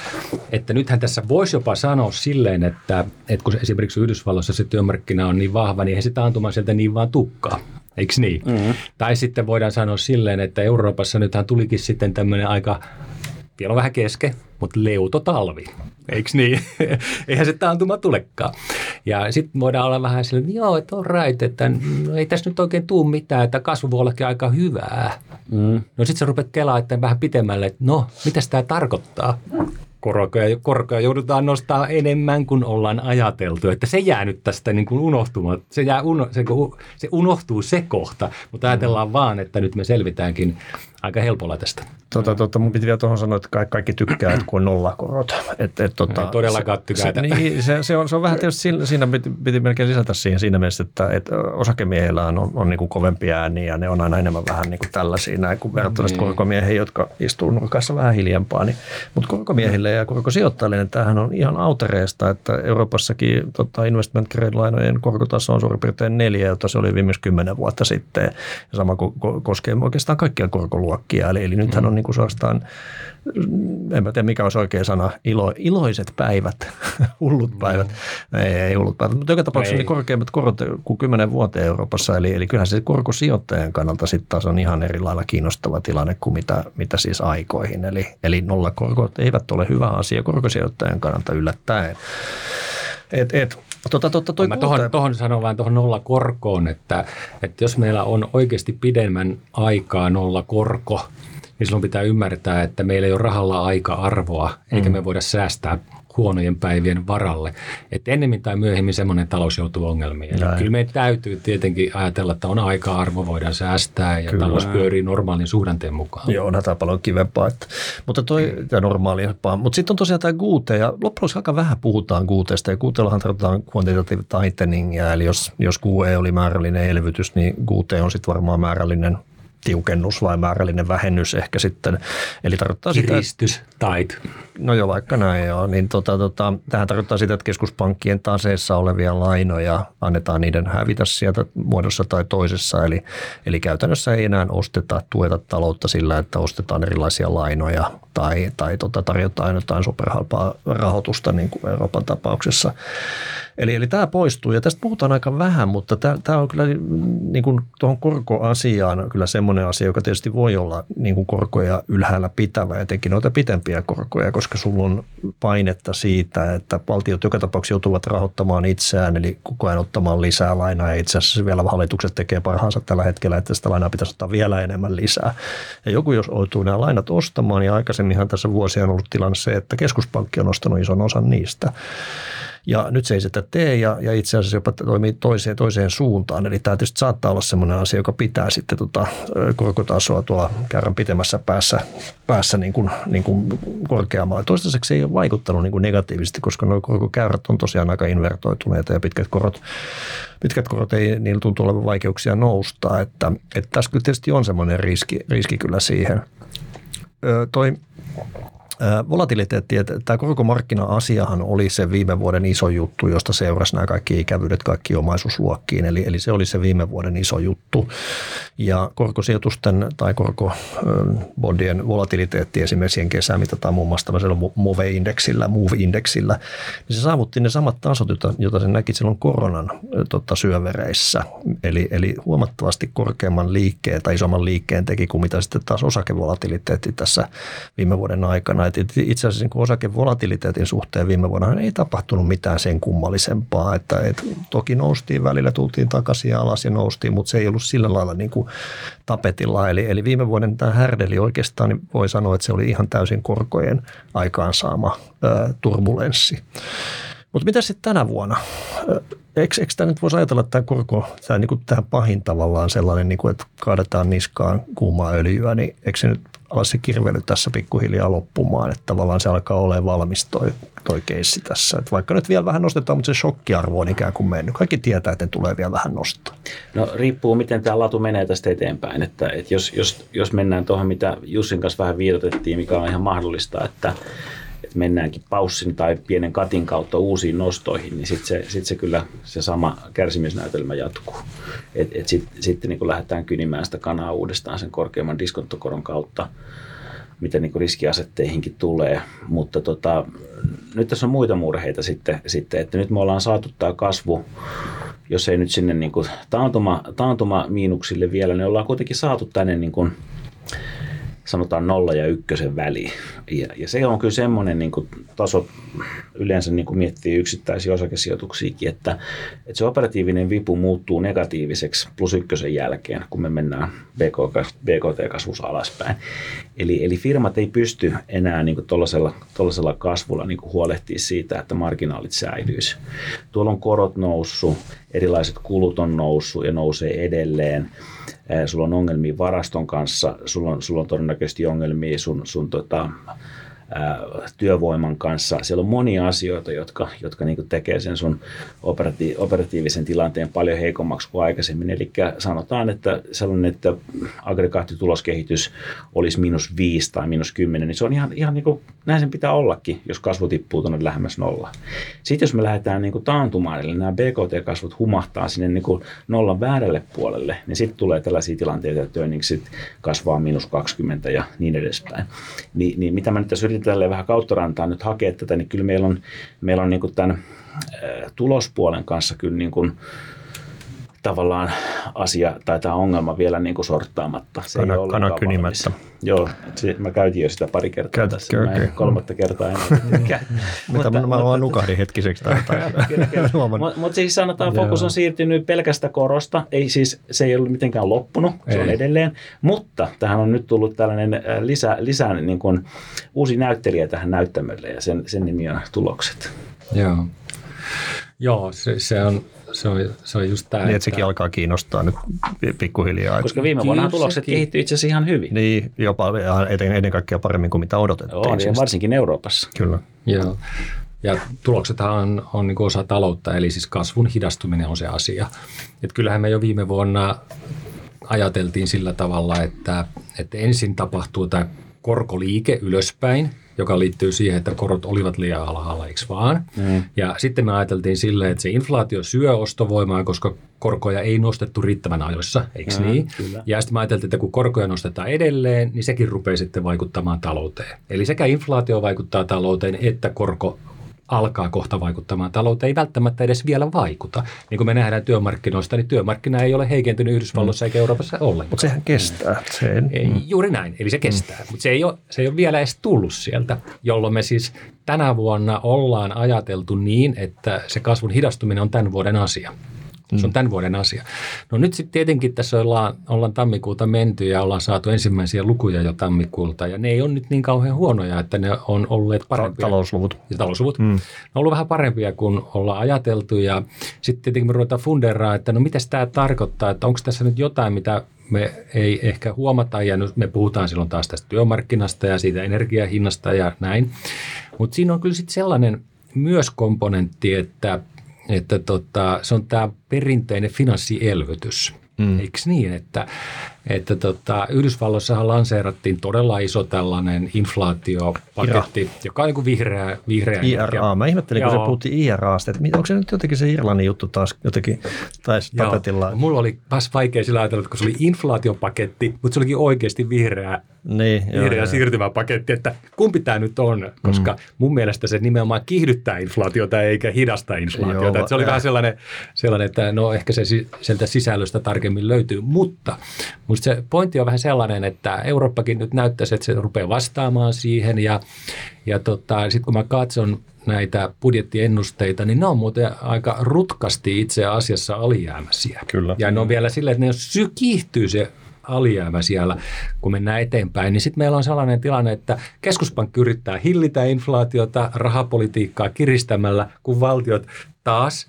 että nythän tässä voisi jopa sanoa silleen, että, että kun esimerkiksi Yhdysvalloissa se työmarkkina on niin vahva, niin eihän sitä antumaan sieltä niin vaan tukkaa. Eikö niin? Mm-hmm. Tai sitten voidaan sanoa silleen, että Euroopassa nythän tulikin sitten tämmöinen aika, vielä on vähän keske, mutta leutotalvi. Eikö niin? Eihän se taantuma tulekaan. Ja sitten voidaan olla vähän silleen, että joo, että on right, että no ei tässä nyt oikein tuu mitään, että kasvu voi ollakin aika hyvää. Mm. No sitten sä rupeat kelaa että vähän pitemmälle, että no, mitä tämä tarkoittaa? Korkoja, korkoja joudutaan nostaa enemmän kuin ollaan ajateltu. Että se jää nyt tästä niin kuin unohtumaan. Se, jää uno, se, se unohtuu se kohta, mutta ajatellaan vaan, että nyt me selvitäänkin aika helpolla tästä. Tota, tota, mun piti vielä tuohon sanoa, että kaikki, kaikki tykkää, että kun on nollakorot. Et, et, tota, Ei todellakaan se, tykätä. se, niin, se, se, on, se on vähän tietysti siinä, siinä piti, piti melkein lisätä siihen siinä mielessä, että, että osakemiehillä on, on niin kuin kovempia ääniä ja ne on aina enemmän vähän niin kuin tällaisia näin, kuin verrattuna niin. korkomiehiin, jotka istuu nurkassa vähän hiljempaa. Niin, mutta korkomiehille ja korkosijoittajille niin tämähän on ihan autereesta, että Euroopassakin tota, investment grade-lainojen korkotaso on suurin piirtein neljä, jota se oli viimeksi kymmenen vuotta sitten. Ja sama ko- ko- koskee oikeastaan kaikkia korkoluokkia. Eli, eli nythän on niin kuin suorastaan en mä tiedä mikä olisi oikea sana, ilo, iloiset päivät, hullut päivät, ei, ei hullut päivät, mutta joka tapauksessa Ei. niin korkeimmat korot kuin 10 vuoteen Euroopassa, eli, eli kyllähän se korkosijoittajan kannalta sitten taas on ihan eri lailla kiinnostava tilanne kuin mitä, mitä siis aikoihin, eli, eli nollakorkot eivät ole hyvä asia korkosijoittajan kannalta yllättäen. Et, et, tota, tota, toi Mä tohon, tohon sanon vaan tuohon nolla korkoon, että, että jos meillä on oikeasti pidemmän aikaa nolla korko, niin silloin pitää ymmärtää, että meillä ei ole rahalla aika-arvoa, eikä me voida säästää huonojen päivien varalle. Että ennemmin tai myöhemmin semmoinen talous joutuu ongelmiin. Eli kyllä meidän täytyy tietenkin ajatella, että on aika-arvo, voidaan säästää ja Kyllä. talous pyörii normaalin suhdanteen mukaan. Joo, on hätä paljon kivempaa. Että, mutta toi tämä normaalimpaa. Mutta sitten on tosiaan tämä Gute, ja loppujen lopuksi aika vähän puhutaan Guteesta, ja Gutellahan tarvitaan quantitative tighteningia, eli jos, jos QE oli määrällinen elvytys, niin Gute on sitten varmaan määrällinen tiukennus vai määrällinen vähennys ehkä sitten. Eli tarkoittaa sitä, Kiristys, tait. No joo, vaikka näin joo. Niin tota, tota, tähän tarkoittaa sitä, että keskuspankkien taseessa olevia lainoja annetaan niiden hävitä sieltä muodossa tai toisessa. Eli, eli käytännössä ei enää osteta, tueta taloutta sillä, että ostetaan erilaisia lainoja tai, tai tota, tarjotaan jotain superhalpaa rahoitusta niin kuin Euroopan tapauksessa. Eli, eli tämä poistuu ja tästä puhutaan aika vähän, mutta tämä on kyllä niin kuin tuohon korkoasiaan kyllä semmoinen asia, joka tietysti voi olla niin kuin korkoja ylhäällä pitävä, etenkin noita pitempiä korkoja, koska sulla on painetta siitä, että valtiot joka tapauksessa joutuvat rahoittamaan itseään, eli koko ajan ottamaan lisää lainaa ja itse asiassa vielä hallitukset tekee parhaansa tällä hetkellä, että sitä lainaa pitäisi ottaa vielä enemmän lisää. Ja joku jos joutuu nämä lainat ostamaan, ja aikaisemminhan tässä vuosia on ollut tilanne se, että keskuspankki on ostanut ison osan niistä. Ja nyt se ei sitä tee ja, ja itse asiassa jopa toimii toiseen, toiseen suuntaan. Eli tämä tietysti saattaa olla sellainen asia, joka pitää sitten tota, korkotasoa tuolla käyrän pitemmässä päässä, päässä niin kuin, niin kuin korkeammalla. Toistaiseksi se ei ole vaikuttanut niin kuin negatiivisesti, koska nuo korkokäyrät on tosiaan aika invertoituneita ja pitkät korot, pitkät korot ei, niillä tuntuu olevan vaikeuksia nousta. Että, että tässä kyllä tietysti on semmoinen riski, riski kyllä siihen. Ö, toi Volatiliteetti, tämä korkomarkkina-asiahan oli se viime vuoden iso juttu, josta seurasi nämä kaikki ikävyydet kaikki omaisuusluokkiin. Eli, eli se oli se viime vuoden iso juttu. Ja korkosijoitusten tai korkobondien volatiliteetti esimerkiksi siihen kesään mitataan muun muassa tämmöisellä MOVE-indeksillä, MOVE-indeksillä, niin se saavutti ne samat tasot, joita, se näki silloin koronan tota, syövereissä. Eli, eli huomattavasti korkeamman liikkeen tai isomman liikkeen teki kuin mitä sitten taas osakevolatiliteetti tässä viime vuoden aikana. Et itse asiassa niin osakevolatiliteetin suhteen viime vuonna ei tapahtunut mitään sen kummallisempaa. Että, et, toki noustiin välillä, tultiin takaisin ja alas ja noustiin, mutta se ei ollut sillä lailla niin kuin tapetilla. Eli, eli viime vuoden tämä härdeli oikeastaan niin voi sanoa, että se oli ihan täysin korkojen aikaansaama ö, turbulenssi. Mutta mitä sitten tänä vuonna? Eikö, eikö tämä nyt voisi ajatella, että tämä korko, tämä, niin kuin, tämä pahin tavallaan sellainen, niin kuin, että kaadetaan niskaan kuumaa öljyä, niin eikö se nyt ala se kirvely tässä pikkuhiljaa loppumaan, että tavallaan se alkaa olemaan valmis toi, toi keissi tässä. Että vaikka nyt vielä vähän nostetaan, mutta se shokkiarvo on ikään kuin mennyt. Kaikki tietää, että ne tulee vielä vähän nostaa. No riippuu, miten tämä latu menee tästä eteenpäin. Että, että jos, jos, jos mennään tuohon, mitä Jussin kanssa vähän viitotettiin, mikä on ihan mahdollista, että, että mennäänkin paussin tai pienen katin kautta uusiin nostoihin, niin sitten se, sit se kyllä se sama kärsimysnäytelmä jatkuu. Sitten et sit, sitten niin lähdetään kynimään sitä kanaa uudestaan sen korkeamman diskonttokoron kautta, mitä niin riskiasetteihinkin tulee. Mutta tota, nyt tässä on muita murheita sitten, sitten, että nyt me ollaan saatu tämä kasvu, jos ei nyt sinne niin taantuma, taantuma miinuksille vielä, niin ollaan kuitenkin saatu tänne niin kuin sanotaan nolla ja ykkösen väliin. Ja, ja se on kyllä semmoinen niin kuin taso, yleensä niin kuin miettii yksittäisiä osakesijoituksiakin, että, että se operatiivinen vipu muuttuu negatiiviseksi plus ykkösen jälkeen, kun me mennään BKT-kasvussa alaspäin. Eli, eli firmat ei pysty enää niin tuollaisella kasvulla niin kuin huolehtia siitä, että marginaalit säilyisi. Tuolla on korot noussut, erilaiset kulut on noussut ja nousee edelleen sulla on ongelmia varaston kanssa, sulla on, sulla on todennäköisesti ongelmia sun, sun tota, työvoiman kanssa. Siellä on monia asioita, jotka, jotka niin tekee sen sun operati- operatiivisen tilanteen paljon heikommaksi kuin aikaisemmin. Eli sanotaan, että sellainen, että aggregaattituloskehitys olisi miinus 5 tai miinus 10, niin se on ihan, ihan niin kuin, näin sen pitää ollakin, jos kasvu tippuu tuonne lähemmäs nolla. Sitten jos me lähdetään niin kuin taantumaan, eli nämä BKT-kasvut humahtaa sinne niin kuin nollan väärälle puolelle, niin sitten tulee tällaisia tilanteita, että earningsit kasvaa miinus 20 ja niin edespäin. Ni, niin mitä mä nyt tässä yritän tälleen vähän kauttorantaan nyt hakea tätä, niin kyllä meillä on, meillä on niin kuin tämän tulospuolen kanssa kyllä niin kuin, tavallaan asia tai tämä ongelma vielä niin kuin sorttaamatta. Se kana, ei kana kynimättä. Joo, se, mä käytin jo sitä pari kertaa Käyt, tässä, okay, mä en kolmatta kertaa enää. mutta mä, mä vaan nukahdin hetkiseksi. Mutta mut siis sanotaan, fokus on siirtynyt pelkästä korosta, ei siis, se ei ollut mitenkään loppunut, se ei. on edelleen, mutta tähän on nyt tullut tällainen äh, lisä, lisä niin kuin, uusi näyttelijä tähän näyttämölle ja sen, sen nimi on Tulokset. Joo. Joo, se, se on se on, se on just tämä. Niin, että sekin alkaa kiinnostaa nyt pikkuhiljaa. Koska viime vuonna tulokset kehittyi itse asiassa ihan hyvin. Niin, jopa ennen kaikkea paremmin kuin mitä odotettiin. On, ja varsinkin Euroopassa. Kyllä. Joo. Ja tuloksethan on, on niin osa taloutta, eli siis kasvun hidastuminen on se asia. Et kyllähän me jo viime vuonna ajateltiin sillä tavalla, että, että ensin tapahtuu tämä korkoliike ylöspäin, joka liittyy siihen, että korot olivat liian alhaalla, eikö vaan? Mm. Ja sitten me ajateltiin silleen, että se inflaatio syö ostovoimaa, koska korkoja ei nostettu riittävän ajoissa, eikö mm, niin? Kyllä. Ja sitten me ajateltiin, että kun korkoja nostetaan edelleen, niin sekin rupeaa sitten vaikuttamaan talouteen. Eli sekä inflaatio vaikuttaa talouteen, että korko alkaa kohta vaikuttamaan talouteen, ei välttämättä edes vielä vaikuta. Niin kuin me nähdään työmarkkinoista, niin työmarkkina ei ole heikentynyt Yhdysvalloissa mm. eikä Euroopassa ollenkaan. Mutta sehän kestää. Sen. Ei, juuri näin, eli se kestää. Mm. Mutta se, ei ole, se ei ole vielä edes tullut sieltä, jolloin me siis tänä vuonna ollaan ajateltu niin, että se kasvun hidastuminen on tämän vuoden asia. Se on mm. tämän vuoden asia. No nyt sitten tietenkin tässä ollaan, ollaan tammikuuta menty ja ollaan saatu ensimmäisiä lukuja jo tammikuulta ja ne ei ole nyt niin kauhean huonoja, että ne on olleet parempia. talousluvut. Ja talousluvut. Mm. Ne on ollut vähän parempia kuin ollaan ajateltu ja sitten tietenkin me ruvetaan funderaa, että no mitä tämä tarkoittaa, että onko tässä nyt jotain, mitä me ei ehkä huomata ja nyt me puhutaan silloin taas tästä työmarkkinasta ja siitä energiahinnasta ja näin. Mutta siinä on kyllä sitten sellainen myös komponentti, että – että tota, se on tämä perinteinen finanssielvytys. Mm. Eikö niin, että, että tota, Yhdysvalloissahan lanseerattiin todella iso tällainen inflaatiopaketti, Ira. joka on niin kuin vihreä, vihreä. IRA. Mä ihmettelin, Joo. kun se puhuttiin IRAsta, että onko se nyt jotenkin se Irlannin juttu taas jotenkin taisi tapetilla? Mulla oli taas vaikea sillä ajatella, kun se oli inflaatiopaketti, mutta se olikin oikeasti vihreä niin, vihreä siirtymäpaketti, että kumpi tämä nyt on, koska mm. mun mielestä se nimenomaan kiihdyttää inflaatiota eikä hidasta inflaatiota. Joo, se oli ja. vähän sellainen, sellainen, että no ehkä se sieltä sisällöstä tarkemmin löytyy, mutta musta se pointti on vähän sellainen, että Eurooppakin nyt näyttäisi, että se rupeaa vastaamaan siihen ja, ja tota, sitten kun mä katson näitä budjettiennusteita, niin ne on muuten aika rutkasti itse asiassa alijäämäisiä. Kyllä. Ja ne on vielä silleen, että ne jos kiihtyy se alijäämä siellä, kun mennään eteenpäin, niin sitten meillä on sellainen tilanne, että keskuspankki yrittää hillitä inflaatiota rahapolitiikkaa kiristämällä, kun valtiot taas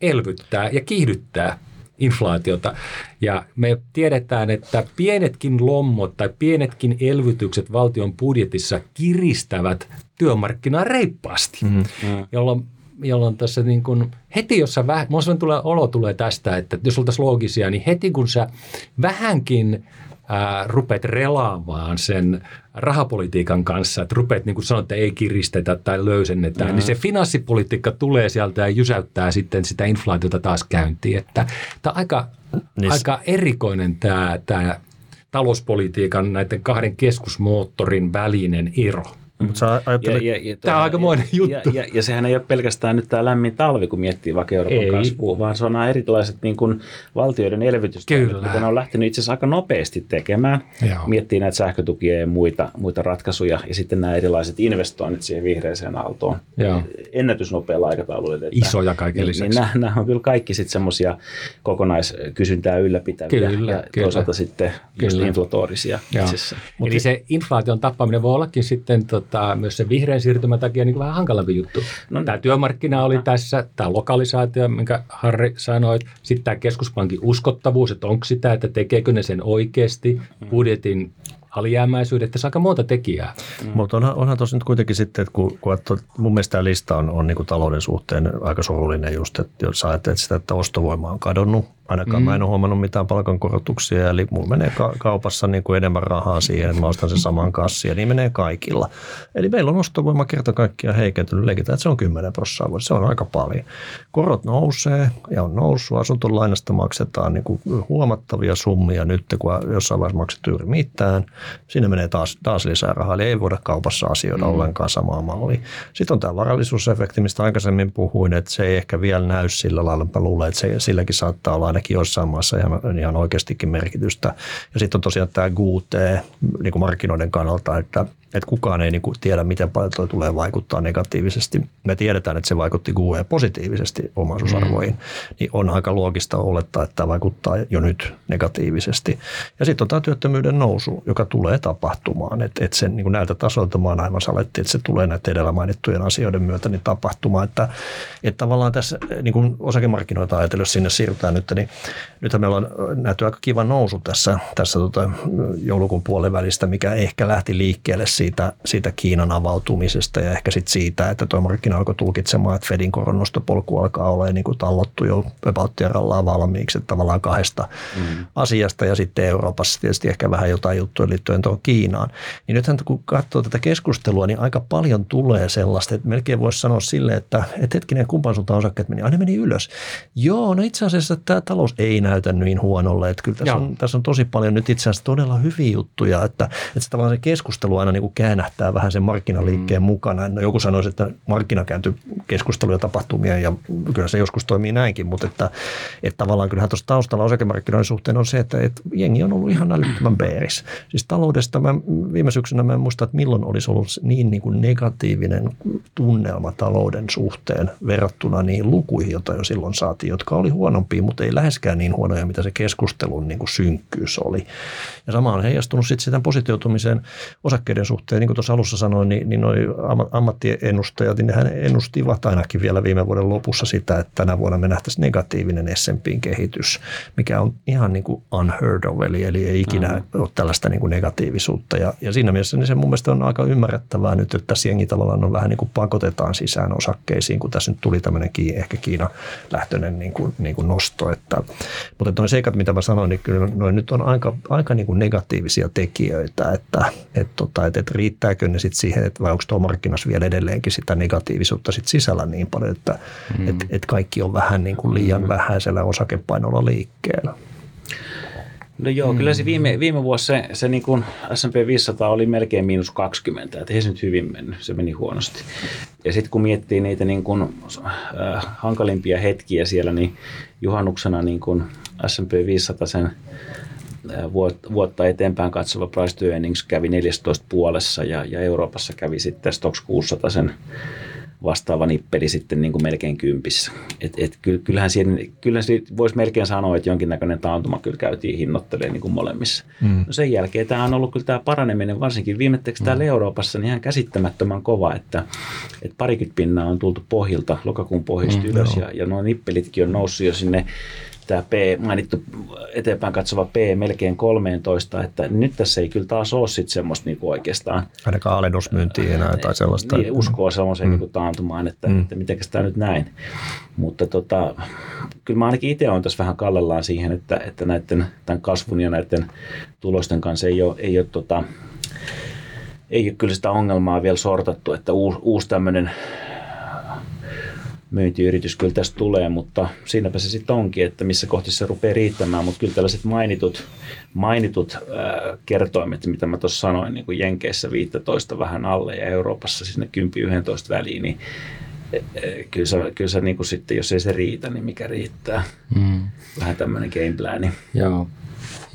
elvyttää ja kiihdyttää inflaatiota. Ja me tiedetään, että pienetkin lommot tai pienetkin elvytykset valtion budjetissa kiristävät työmarkkinaa reippaasti, mm-hmm. jolloin jolloin tässä niin kuin heti, jos sä vähän, tulee, olo tulee tästä, että jos oltaisiin loogisia, niin heti kun sä vähänkin ää, rupeat relaamaan sen rahapolitiikan kanssa, että rupeat niin kuin sanoa, että ei kiristetä tai löysennetä, mm-hmm. niin se finanssipolitiikka tulee sieltä ja jysäyttää sitten sitä inflaatiota taas käyntiin. Että tämä on aika, niin. aika erikoinen tämä, tämä talouspolitiikan näiden kahden keskusmoottorin välinen ero. Mutta sä ajattelet... Ja, ja, ja, tämä on aikamoinen juttu. Ja, ja, ja, sehän ei ole pelkästään nyt tämä lämmin talvi, kun miettii vaikka Euroopan kasvua, vaan se on nämä erilaiset niin kuin valtioiden elvytystoimet, mitä ne on lähtenyt itse asiassa aika nopeasti tekemään. Joo. Miettii näitä sähkötukia ja muita, muita ratkaisuja ja sitten nämä erilaiset investoinnit siihen vihreäseen aaltoon Joo. ennätysnopealla aikataululla. Että, Isoja kaiken niin, lisäksi. Niin nämä, nämä on kyllä kaikki sitten semmoisia kokonaiskysyntää ylläpitäviä kyllä, ja kyllä. toisaalta sitten just inflatorisia Eli se inflaation tappaminen voi ollakin sitten tota, myös sen vihreän siirtymän takia niin vähän hankalampi juttu. No, tämä työmarkkina oli tässä, tämä lokalisaatio, minkä Harri sanoi, sitten tämä keskuspankin uskottavuus, että onko sitä, että tekeekö ne sen oikeasti, mm. budjetin alijäämäisyydet, tässä aika monta tekijää. Mm. Mutta onhan, onhan tuossa nyt kuitenkin sitten, että kun, kun että mun mielestä tämä lista on, on niin kuin talouden suhteen aika surullinen just, että jos ajattelet sitä, että ostovoima on kadonnut, Ainakaan mm. mä en ole huomannut mitään palkankorotuksia, eli mulla menee ka- kaupassa niin kuin enemmän rahaa siihen, että mä ostan sen saman kassin, ja niin menee kaikilla. Eli meillä on ostovoima kerta kaikkiaan heikentynyt, leikitään, että se on 10 prosenttia vuodessa, se on aika paljon. Korot nousee ja on noussut, asuntolainasta maksetaan niin kuin huomattavia summia nyt, kun jossain vaiheessa maksettu juuri mitään. Sinne menee taas, taas lisää rahaa, eli ei voida kaupassa asioida mm. ollenkaan samaa mallia. Sitten on tämä varallisuusefekti, mistä aikaisemmin puhuin, että se ei ehkä vielä näy sillä lailla, mä luulen, että se, silläkin saattaa olla ainakin jossain maassa ihan, ihan oikeastikin merkitystä. Ja sitten on tosiaan tämä GUT niin markkinoiden kannalta, että että kukaan ei niin kuin tiedä, miten paljon tuo tulee vaikuttaa negatiivisesti. Me tiedetään, että se vaikutti GUE positiivisesti omaisuusarvoihin, mm. niin on aika loogista olettaa, että tämä vaikuttaa jo nyt negatiivisesti. Ja sitten on tämä työttömyyden nousu, joka tulee tapahtumaan. Että et sen niin kuin näiltä tasoilta mä aivan saletti, että se tulee näiden edellä mainittujen asioiden myötä niin tapahtumaan. Että, että tavallaan tässä niin kuin osakemarkkinoita ajatellen, jos sinne siirrytään nyt, niin nythän meillä on nähty aika kiva nousu tässä, tässä tota joulukuun puolen välistä, mikä ehkä lähti liikkeelle siitä siitä, siitä Kiinan avautumisesta ja ehkä sitten siitä, että tuo markkina alkoi tulkitsemaan, että Fedin koronnostopolku alkaa olla niin kuin tallottu jo about valmiiksi, että tavallaan kahdesta mm. asiasta ja sitten Euroopassa tietysti ehkä vähän jotain juttuja liittyen tuohon Kiinaan. Niin nythän kun katsoo tätä keskustelua, niin aika paljon tulee sellaista, että melkein voisi sanoa silleen, että, että hetkinen kumpan suuntaan osakkeet meni, aina meni ylös. Joo, no itse asiassa tämä talous ei näytä niin huonolle, että kyllä tässä on, tässä on tosi paljon nyt itse asiassa todella hyviä juttuja, että, että se tavallaan se keskustelu aina niin kuin käännähtää vähän sen markkinaliikkeen mm. mukana. No, joku sanoisi, että markkina kääntyy keskusteluja tapahtumia ja kyllä se joskus toimii näinkin, mutta että, että tavallaan kyllähän tuossa taustalla osakemarkkinoiden suhteen on se, että, että jengi on ollut ihan älyttömän beeris. Siis taloudesta mä, viime syksynä mä en muista, että milloin olisi ollut niin, niin kuin negatiivinen tunnelma talouden suhteen verrattuna niihin lukuihin, joita jo silloin saatiin, jotka oli huonompia, mutta ei läheskään niin huonoja, mitä se keskustelun niin kuin synkkyys oli. Ja sama on heijastunut sitten sitä positioitumiseen osakkeiden suhteen suhteen, niin kuin tuossa alussa sanoin, niin, niin noi ammattiennustajat, niin hän ennustivat ainakin vielä viime vuoden lopussa sitä, että tänä vuonna me nähtäisiin negatiivinen S&Pin kehitys, mikä on ihan niin kuin unheard of, eli, eli ei ikinä mm. ole tällaista niin kuin negatiivisuutta. Ja, ja siinä mielessä niin se mun mielestä on aika ymmärrettävää nyt, että tässä jengi tavallaan on vähän niin kuin pakotetaan sisään osakkeisiin, kun tässä nyt tuli tämmöinen ehkä Kiina lähtöinen niin kuin, niin kuin nosto. Että, mutta noin seikat, mitä mä sanoin, niin kyllä noin nyt on aika, aika niin kuin negatiivisia tekijöitä, että, että, tota, että, että riittääkö ne sitten siihen, että vai onko tuo markkinassa vielä edelleenkin sitä negatiivisuutta sit sisällä niin paljon, että mm. et, et kaikki on vähän niin kuin liian mm. vähäisellä osakepainolla liikkeellä. No joo, mm. kyllä se viime, viime vuosi se, se niin kuin S&P 500 oli melkein miinus 20, että ei se nyt hyvin mennyt, se meni huonosti. Ja sitten kun miettii niitä niin kuin, äh, hankalimpia hetkiä siellä, niin juhannuksena niin kuin S&P 500 sen vuotta eteenpäin katsova price to earnings kävi 14 puolessa ja, ja Euroopassa kävi sitten Stox 600 sen vastaava nippeli sitten niin kuin melkein kympissä. Et, et, kyllähän, kyllähän siitä voisi melkein sanoa, että jonkinnäköinen taantuma kyllä käytiin hinnoittelemaan niin kuin molemmissa. Mm. No sen jälkeen tämä on ollut kyllä tämä paraneminen, varsinkin viimeiseksi mm. täällä Euroopassa, niin ihan käsittämättömän kova, että, että parikymmentä pinnaa on tultu pohjilta, lokakuun pohjista mm, ylös, ja, ja nuo nippelitkin on noussut jo sinne tämä P, mainittu eteenpäin katsova P melkein 13, että nyt tässä ei kyllä taas ole sitten semmoista niin oikeastaan. Ainakaan alennusmyyntiä enää tai sellaista. Niin, uskoa sellaiseen mm. niin taantumaan, että, mm. että miten tämä nyt näin. Mutta tota, kyllä mä ainakin itse olen tässä vähän kallellaan siihen, että, että näiden, tämän kasvun ja näiden tulosten kanssa ei ole, ei ole tota, ei ole kyllä sitä ongelmaa vielä sortattu, että uusi, uusi tämmöinen myyntiyritys kyllä tästä tulee, mutta siinäpä se sitten onkin, että missä kohti se rupeaa riittämään, mutta kyllä tällaiset mainitut, mainitut ää, kertoimet, mitä mä tuossa sanoin, niin kuin Jenkeissä 15 vähän alle ja Euroopassa sinne 10-11 väliin, niin kyllä se, kyllä se niin kuin sitten, jos ei se riitä, niin mikä riittää. Mm. Vähän tämmöinen gameplani. Joo.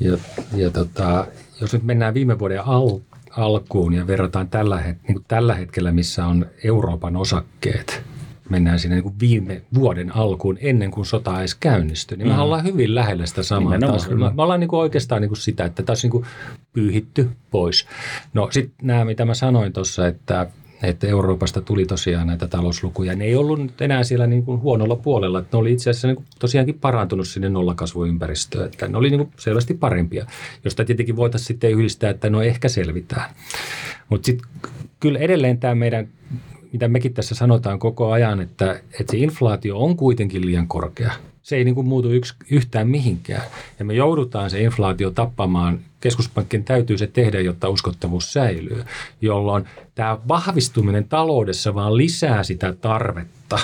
Ja, ja tota, jos nyt mennään viime vuoden al, alkuun ja verrataan tällä, het, niin kuin tällä hetkellä, missä on Euroopan osakkeet, mennään sinne niin kuin viime vuoden alkuun ennen kuin sota edes käynnistyi, niin mm. me ollaan hyvin lähellä sitä samaa tasoa. Me, me ollaan niin kuin oikeastaan niin kuin sitä, että taas niin kuin pyyhitty pois. No sitten nämä, mitä mä sanoin tuossa, että että Euroopasta tuli tosiaan näitä talouslukuja. Ne ei ollut enää siellä niin kuin huonolla puolella. Että ne oli itse asiassa niin kuin tosiaankin parantunut sinne nollakasvuympäristöön. Että ne oli niin kuin selvästi parempia, josta tietenkin voitaisiin sitten yhdistää, että no ehkä selvitään. Mutta sitten kyllä edelleen tämä meidän mitä mekin tässä sanotaan koko ajan, että, että se inflaatio on kuitenkin liian korkea. Se ei niin kuin muutu yks, yhtään mihinkään. Ja me joudutaan se inflaatio tappamaan. Keskuspankkien täytyy se tehdä, jotta uskottavuus säilyy, jolloin tämä vahvistuminen taloudessa vaan lisää sitä tarvetta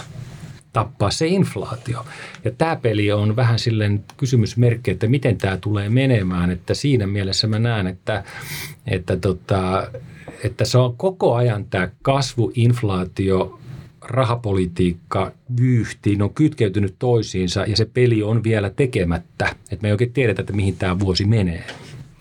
tappaa se inflaatio. Ja tämä peli on vähän silleen kysymysmerkki, että miten tämä tulee menemään. Että siinä mielessä mä näen, että, että tota, että se on koko ajan tämä kasvu, inflaatio, rahapolitiikka, vyyhti, ne on kytkeytynyt toisiinsa ja se peli on vielä tekemättä. Että me ei oikein tiedetä, että mihin tämä vuosi menee.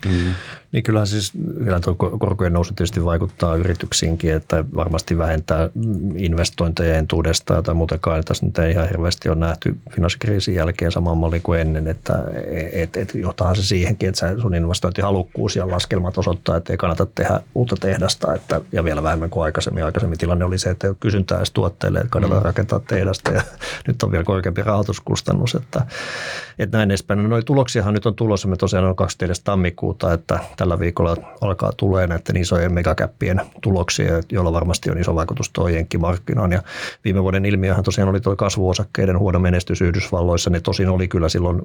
Mm. Niin kyllähän siis kyllä tuo korkojen nousu tietysti vaikuttaa yrityksiinkin, että varmasti vähentää investointeja entuudestaan tai muutenkaan. Tässä nyt ei ihan hirveästi ole nähty finanssikriisin jälkeen samaan malliin kuin ennen, että et, et johtaa se siihenkin, että sun investointihalukkuus ja laskelmat osoittaa, että ei kannata tehdä uutta tehdasta että, ja vielä vähemmän kuin aikaisemmin. Aikaisemmin tilanne oli se, että ei ole kysyntää edes tuotteille, että kannattaa mm. rakentaa tehdasta ja nyt on vielä korkeampi rahoituskustannus, että, että näin edespäin. No, tuloksiahan nyt on tulossa, me tosiaan on 24. tammikuuta, että tällä viikolla alkaa tulee näiden isojen megakäppien tuloksia, joilla varmasti on iso vaikutus tuo jenkkimarkkinaan. Ja viime vuoden ilmiöhän tosiaan oli tuo kasvuosakkeiden huono menestys Yhdysvalloissa. Ne tosin oli kyllä silloin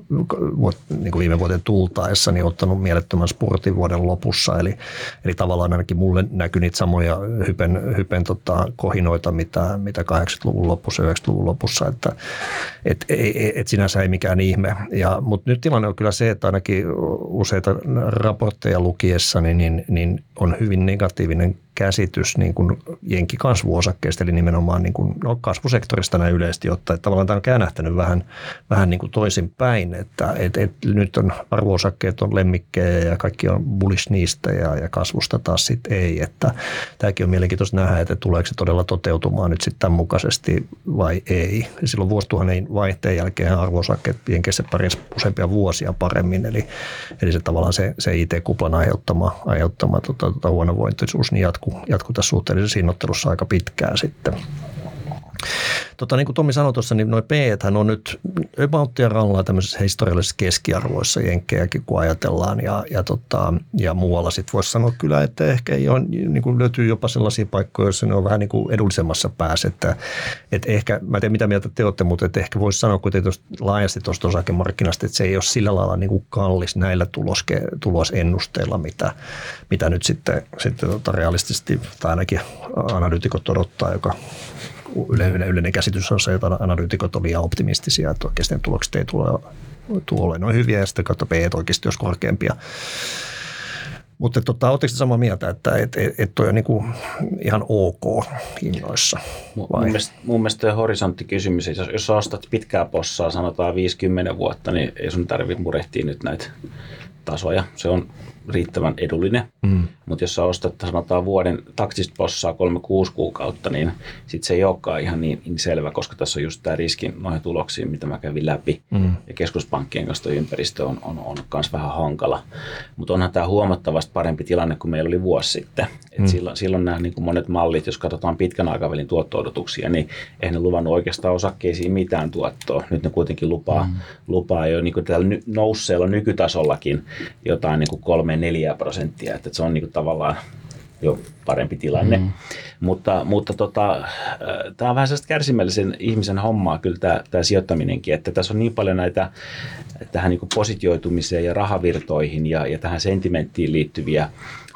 niin kuin viime vuoden tultaessa niin ottanut mielettömän spurtin vuoden lopussa. Eli, eli tavallaan ainakin mulle näkyi niitä samoja hypen, hypen tota, kohinoita, mitä, mitä 80-luvun lopussa, 90-luvun lopussa. Että et, et, et sinänsä ei mikään ihme. Ja, mutta nyt tilanne on kyllä se, että ainakin useita raportteja lukiessani, niin, niin on hyvin negatiivinen käsitys niin kuin jenkkikasvuosakkeista, eli nimenomaan niin kuin, no, kasvusektorista näin yleisesti ottaen. Että tavallaan tämä on käännähtänyt vähän, vähän niin kuin toisin päin, että et, et, nyt on arvoosakkeet on lemmikkejä ja kaikki on bullish niistä ja, ja kasvusta taas sitten ei. Että tämäkin on mielenkiintoista nähdä, että tuleeko se todella toteutumaan nyt sitten tämän mukaisesti vai ei. Ja silloin vuosituhannen vaihteen jälkeen arvoosakkeet jenkeissä pärjäsi useampia vuosia paremmin, eli, eli se tavallaan se, se IT-kuplan aiheuttama, aiheuttama tota, tota, huonovointisuus niin jatkuu jatku, tässä suhteellisessa hinnoittelussa aika pitkään sitten. Tota, niin kuin Tommi sanoi tuossa, niin noin p on nyt abouttia rallaa tämmöisissä historiallisissa keskiarvoissa jenkkejäkin, kun ajatellaan. Ja, ja, tota, ja muualla sitten voisi sanoa kyllä, että ehkä ei ole, niin kuin löytyy jopa sellaisia paikkoja, joissa ne on vähän niin kuin edullisemmassa päässä. Että, että ehkä, mä en tiedä mitä mieltä te olette, mutta että ehkä voisi sanoa kuitenkin laajasti tuosta osakemarkkinasta, että se ei ole sillä lailla niin kuin kallis näillä tuloske, tulosennusteilla, mitä, mitä nyt sitten, sitten tota realistisesti tai ainakin analyytikot odottaa, joka yleinen, yleinen käsitys on se, että analyytikot on liian optimistisia, että oikeasti ne tulokset ei tule, tule olemaan hyviä ja sitten kautta P oikeasti olisi korkeampia. Mutta tota, oletteko samaa mieltä, että et, et, et toi on niinku ihan ok hinnoissa? Vai? Mun, mielestä, mun mielestä tuo horisonttikysymys, jos, jos ostat pitkää possaa, sanotaan 50 vuotta, niin ei sun tarvitse murehtia nyt näitä tasoja. Se on riittävän edullinen. Mm. Mutta jos sä ostat sanotaan vuoden taksista possaa kolme kuusi kuukautta, niin sitten se ei olekaan ihan niin, niin selvä, koska tässä on just tämä riski noihin tuloksiin, mitä mä kävin läpi. Mm. Ja keskuspankkien kanssa ympäristö on, on, on myös vähän hankala. Mutta onhan tämä huomattavasti parempi tilanne kuin meillä oli vuosi sitten. Et mm. silloin, silloin nämä niin monet mallit, jos katsotaan pitkän aikavälin tuotto-odotuksia, niin eihän ne luvannut oikeastaan osakkeisiin mitään tuottoa. Nyt ne kuitenkin lupaa, mm. lupaa jo niin kuin tällä nousseella nykytasollakin jotain niin kuin 3-4 prosenttia. Että se on niin kuin tavallaan jo parempi tilanne. Mm. Mutta, mutta tota, äh, tämä on vähän sellaista kärsimällisen ihmisen hommaa kyllä tämä, tämä sijoittaminenkin, että tässä on niin paljon näitä tähän niin positioitumiseen ja rahavirtoihin ja, ja tähän sentimenttiin liittyviä,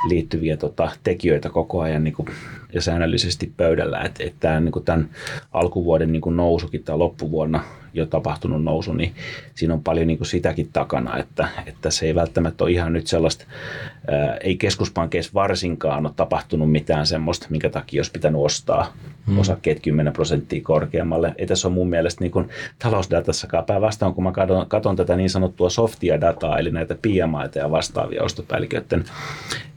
liittyviä tota, tekijöitä koko ajan niin kuin, ja säännöllisesti pöydällä. Että, että tämä, niin tämän alkuvuoden niin nousukin tai loppuvuonna jo tapahtunut nousu, niin siinä on paljon niin kuin sitäkin takana, että, että se ei välttämättä ole ihan nyt sellaista, ää, ei keskuspankkeissa varsinkaan ole tapahtunut mitään semmoista, minkä takia olisi pitänyt ostaa hmm. osakkeet 10 prosenttia korkeammalle. Ei tässä ole mun mielestä niin kuin talousdatassakaan päinvastoin, kun mä katson, katson tätä niin sanottua softia dataa, eli näitä PMI ja vastaavia ostopäälliköiden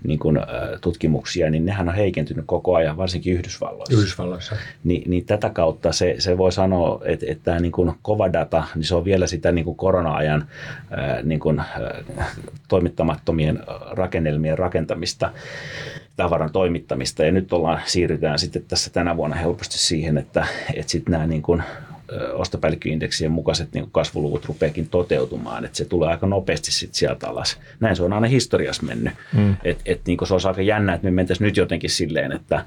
niin kuin, tutkimuksia, niin nehän on heikentynyt koko ajan, varsinkin Yhdysvalloissa. Yhdysvalloissa. Ni, niin tätä kautta se, se voi sanoa, että, että tämä niin kuin kova data, niin se on vielä sitä niin kuin korona-ajan niin kuin, toimittamattomien rakennelmien rakentamista, tavaran toimittamista. Ja nyt ollaan, siirrytään sitten tässä tänä vuonna helposti siihen, että, että sitten nämä niin kuin ostopäällikköindeksien mukaiset niin kasvuluvut rupeakin toteutumaan, että se tulee aika nopeasti sit sieltä alas. Näin se on aina historiassa mennyt. Mm. Et, et, niin se olisi aika jännä, että me mentäisiin nyt jotenkin silleen, että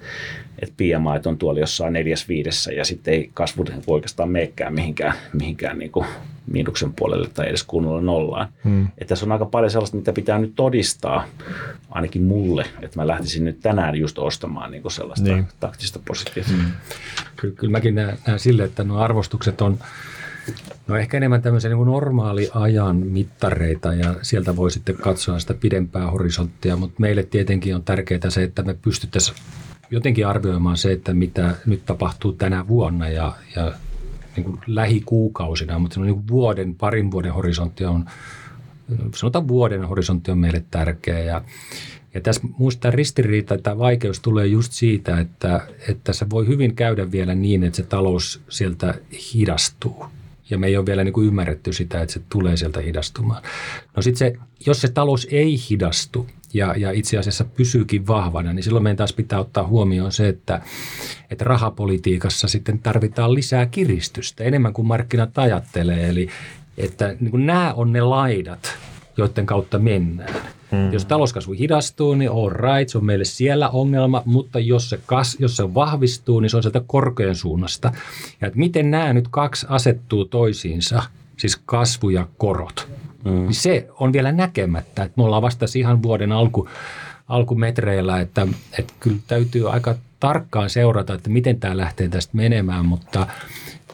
et PMI on tuolla jossain neljäs viidessä ja sitten ei kasvu oikeastaan meekään mihinkään, mihinkään niin kuin miinuksen puolelle tai edes kunnolla nollaan. Hmm. Että tässä on aika paljon sellaista, mitä pitää nyt todistaa, ainakin mulle, että mä lähtisin nyt tänään just ostamaan niin kuin sellaista niin. taktista positiota. Hmm. Kyllä, kyllä mäkin näen, näen sille, että nuo arvostukset on No ehkä enemmän tämmöisiä niin normaali ajan mittareita ja sieltä voi sitten katsoa sitä pidempää horisonttia, mutta meille tietenkin on tärkeää se, että me pystyttäisiin jotenkin arvioimaan se, että mitä nyt tapahtuu tänä vuonna ja, ja niin kuin lähikuukausina, mutta niin kuin vuoden, parin vuoden horisontti on, sanotaan vuoden horisontti on meille tärkeä ja ja tässä muista ristiriita tai vaikeus tulee just siitä, että, että se voi hyvin käydä vielä niin, että se talous sieltä hidastuu. Ja me ei ole vielä niin kuin ymmärretty sitä, että se tulee sieltä hidastumaan. No sitten se, jos se talous ei hidastu ja, ja itse asiassa pysyykin vahvana, niin silloin meidän taas pitää ottaa huomioon se, että, että rahapolitiikassa sitten tarvitaan lisää kiristystä, enemmän kuin markkinat ajattelee. Eli että niin kuin nämä on ne laidat, joiden kautta mennään. Hmm. Jos talouskasvu hidastuu, niin all right, se on meille siellä ongelma, mutta jos se, kas, jos se vahvistuu, niin se on sieltä korkean suunnasta. Ja että miten nämä nyt kaksi asettuu toisiinsa, siis kasvu ja korot, hmm. niin se on vielä näkemättä. Että me ollaan vasta ihan vuoden alku, alkumetreillä, että, että kyllä täytyy aika tarkkaan seurata, että miten tämä lähtee tästä menemään, mutta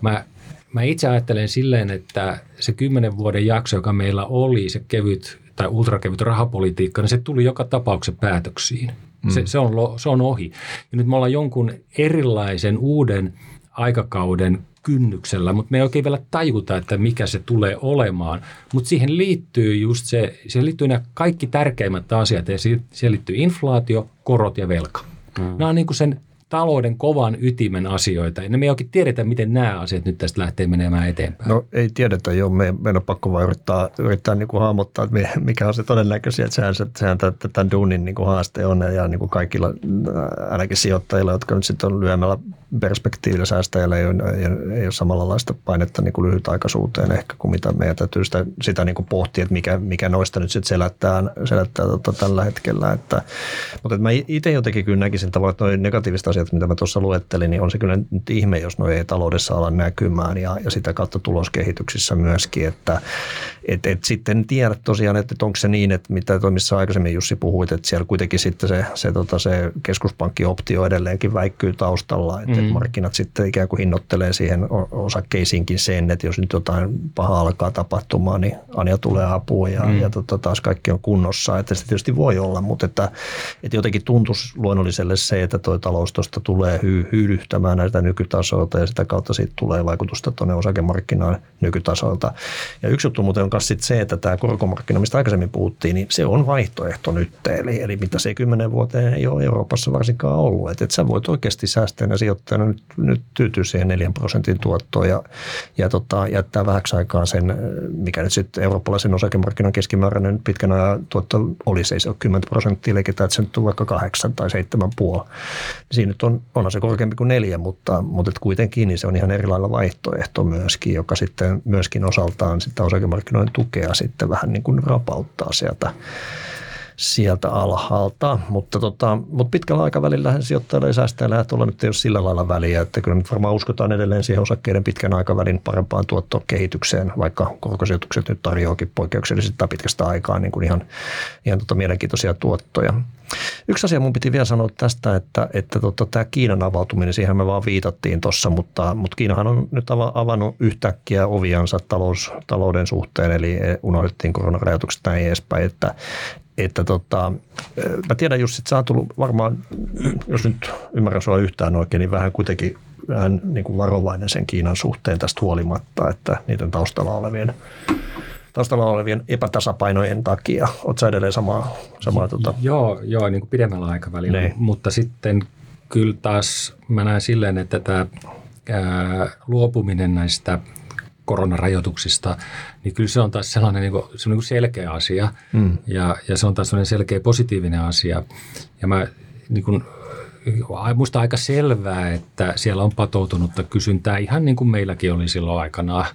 mä Mä itse ajattelen silleen, että se kymmenen vuoden jakso, joka meillä oli, se kevyt tai ultrakevyt rahapolitiikka, niin se tuli joka tapauksessa päätöksiin. Mm. Se, se, on, se on ohi. Ja nyt me ollaan jonkun erilaisen uuden aikakauden kynnyksellä, mutta me ei oikein vielä tajuta, että mikä se tulee olemaan. Mutta siihen liittyy just se, siihen liittyy nämä kaikki tärkeimmät asiat, ja siihen liittyy inflaatio, korot ja velka. Mm. Nämä on niin kuin sen talouden kovan ytimen asioita. Ja me ei oikein tiedetä, miten nämä asiat nyt tästä lähtee menemään eteenpäin. No ei tiedetä, joo. Me, meidän on pakko vain yrittää, yrittää niin kuin hahmottaa, että mikä on se todennäköisiä. Että sehän, sehän tämän duunin niin kuin haaste on ja niin kuin kaikilla ainakin sijoittajilla, jotka nyt sitten on lyhyemmällä perspektiivillä säästäjällä ei ole, ei ole samanlaista painetta niin kuin lyhytaikaisuuteen ehkä kuin mitä meidän täytyy sitä, sitä niin kuin pohtia, että mikä, mikä noista nyt sitten selättää, selättää tota tällä hetkellä. Että, mutta että mä itse jotenkin kyllä näkisin tavallaan, että noin negatiiviset asiat, mitä mä tuossa luettelin, niin on se kyllä nyt ihme, jos noin ei taloudessa ala näkymään ja, ja sitä kautta tuloskehityksissä myöskin, että et, et sitten tiedä tosiaan, että, onko se niin, että mitä toimissa aikaisemmin Jussi puhuit, että siellä kuitenkin sitten se, se, tota, se keskuspankkioptio edelleenkin väikkyy taustalla, että, mm. että markkinat sitten ikään kuin hinnoittelee siihen osakkeisiinkin sen, että jos nyt jotain pahaa alkaa tapahtumaan, niin Anja tulee apuun ja, mm. ja tota, taas kaikki on kunnossa, että se tietysti voi olla, mutta että, että jotenkin tuntuisi luonnolliselle se, että tuo talous inflaatiosta tulee hy- hyydyttämään näitä nykytasoilta ja sitä kautta siitä tulee vaikutusta tuonne osakemarkkinaan nykytasoilta. Ja yksi juttu muuten on myös se, että tämä korkomarkkina, mistä aikaisemmin puhuttiin, niin se on vaihtoehto nyt. Eli, eli mitä se kymmenen vuoteen ei ole Euroopassa varsinkaan ollut. Että et sä voit oikeasti säästäjänä sijoittajana nyt, nyt tyytyä siihen 4 prosentin tuottoon ja, ja tota, jättää vähäksi aikaa sen, mikä nyt sitten eurooppalaisen osakemarkkinan keskimääräinen pitkän ajan tuotto olisi, ei se ole 10 prosenttia, eli että se nyt on vaikka 8 tai 7,5. Siinä nyt on, onhan se korkeampi kuin neljä, mutta, mutta et kuitenkin niin se on ihan erilailla vaihtoehto myöskin, joka sitten myöskin osaltaan sitä osakemarkkinoiden tukea sitten vähän niin kuin rapauttaa sieltä sieltä alhaalta, mutta, tota, mutta pitkällä aikavälillä sijoittajille ja säästäjille tuolla nyt ei ole sillä lailla väliä, että kyllä nyt varmaan uskotaan edelleen siihen osakkeiden pitkän aikavälin parempaan tuottokehitykseen, vaikka korkosijoitukset nyt tarjoakin poikkeuksellisesti tai pitkästä aikaa niin kuin ihan, ihan tota mielenkiintoisia tuottoja. Yksi asia mun piti vielä sanoa tästä, että, että tota, tämä Kiinan avautuminen, siihen me vaan viitattiin tuossa, mutta, mutta Kiinahan on nyt avannut yhtäkkiä oviansa talous, talouden suhteen, eli unohdettiin koronarajoitukset näin edespäin, että, että tota, mä tiedän just, että sä tullut varmaan, jos nyt ymmärrän sua yhtään oikein, niin vähän kuitenkin vähän niin kuin varovainen sen Kiinan suhteen tästä huolimatta, että niiden taustalla olevien taustalla olevien epätasapainojen takia. Oletko edelleen samaa? samaa tota? Joo, joo, niin kuin pidemmällä aikavälillä, ne. mutta sitten kyllä taas mä näen silleen, että tämä ää, luopuminen näistä koronarajoituksista, niin kyllä se on taas sellainen niin kuin, se on niin kuin selkeä asia mm. ja, ja se on taas sellainen selkeä positiivinen asia. Ja mä niin kuin, musta aika selvää, että siellä on patoutunutta kysyntää ihan niin kuin meilläkin oli silloin aikanaan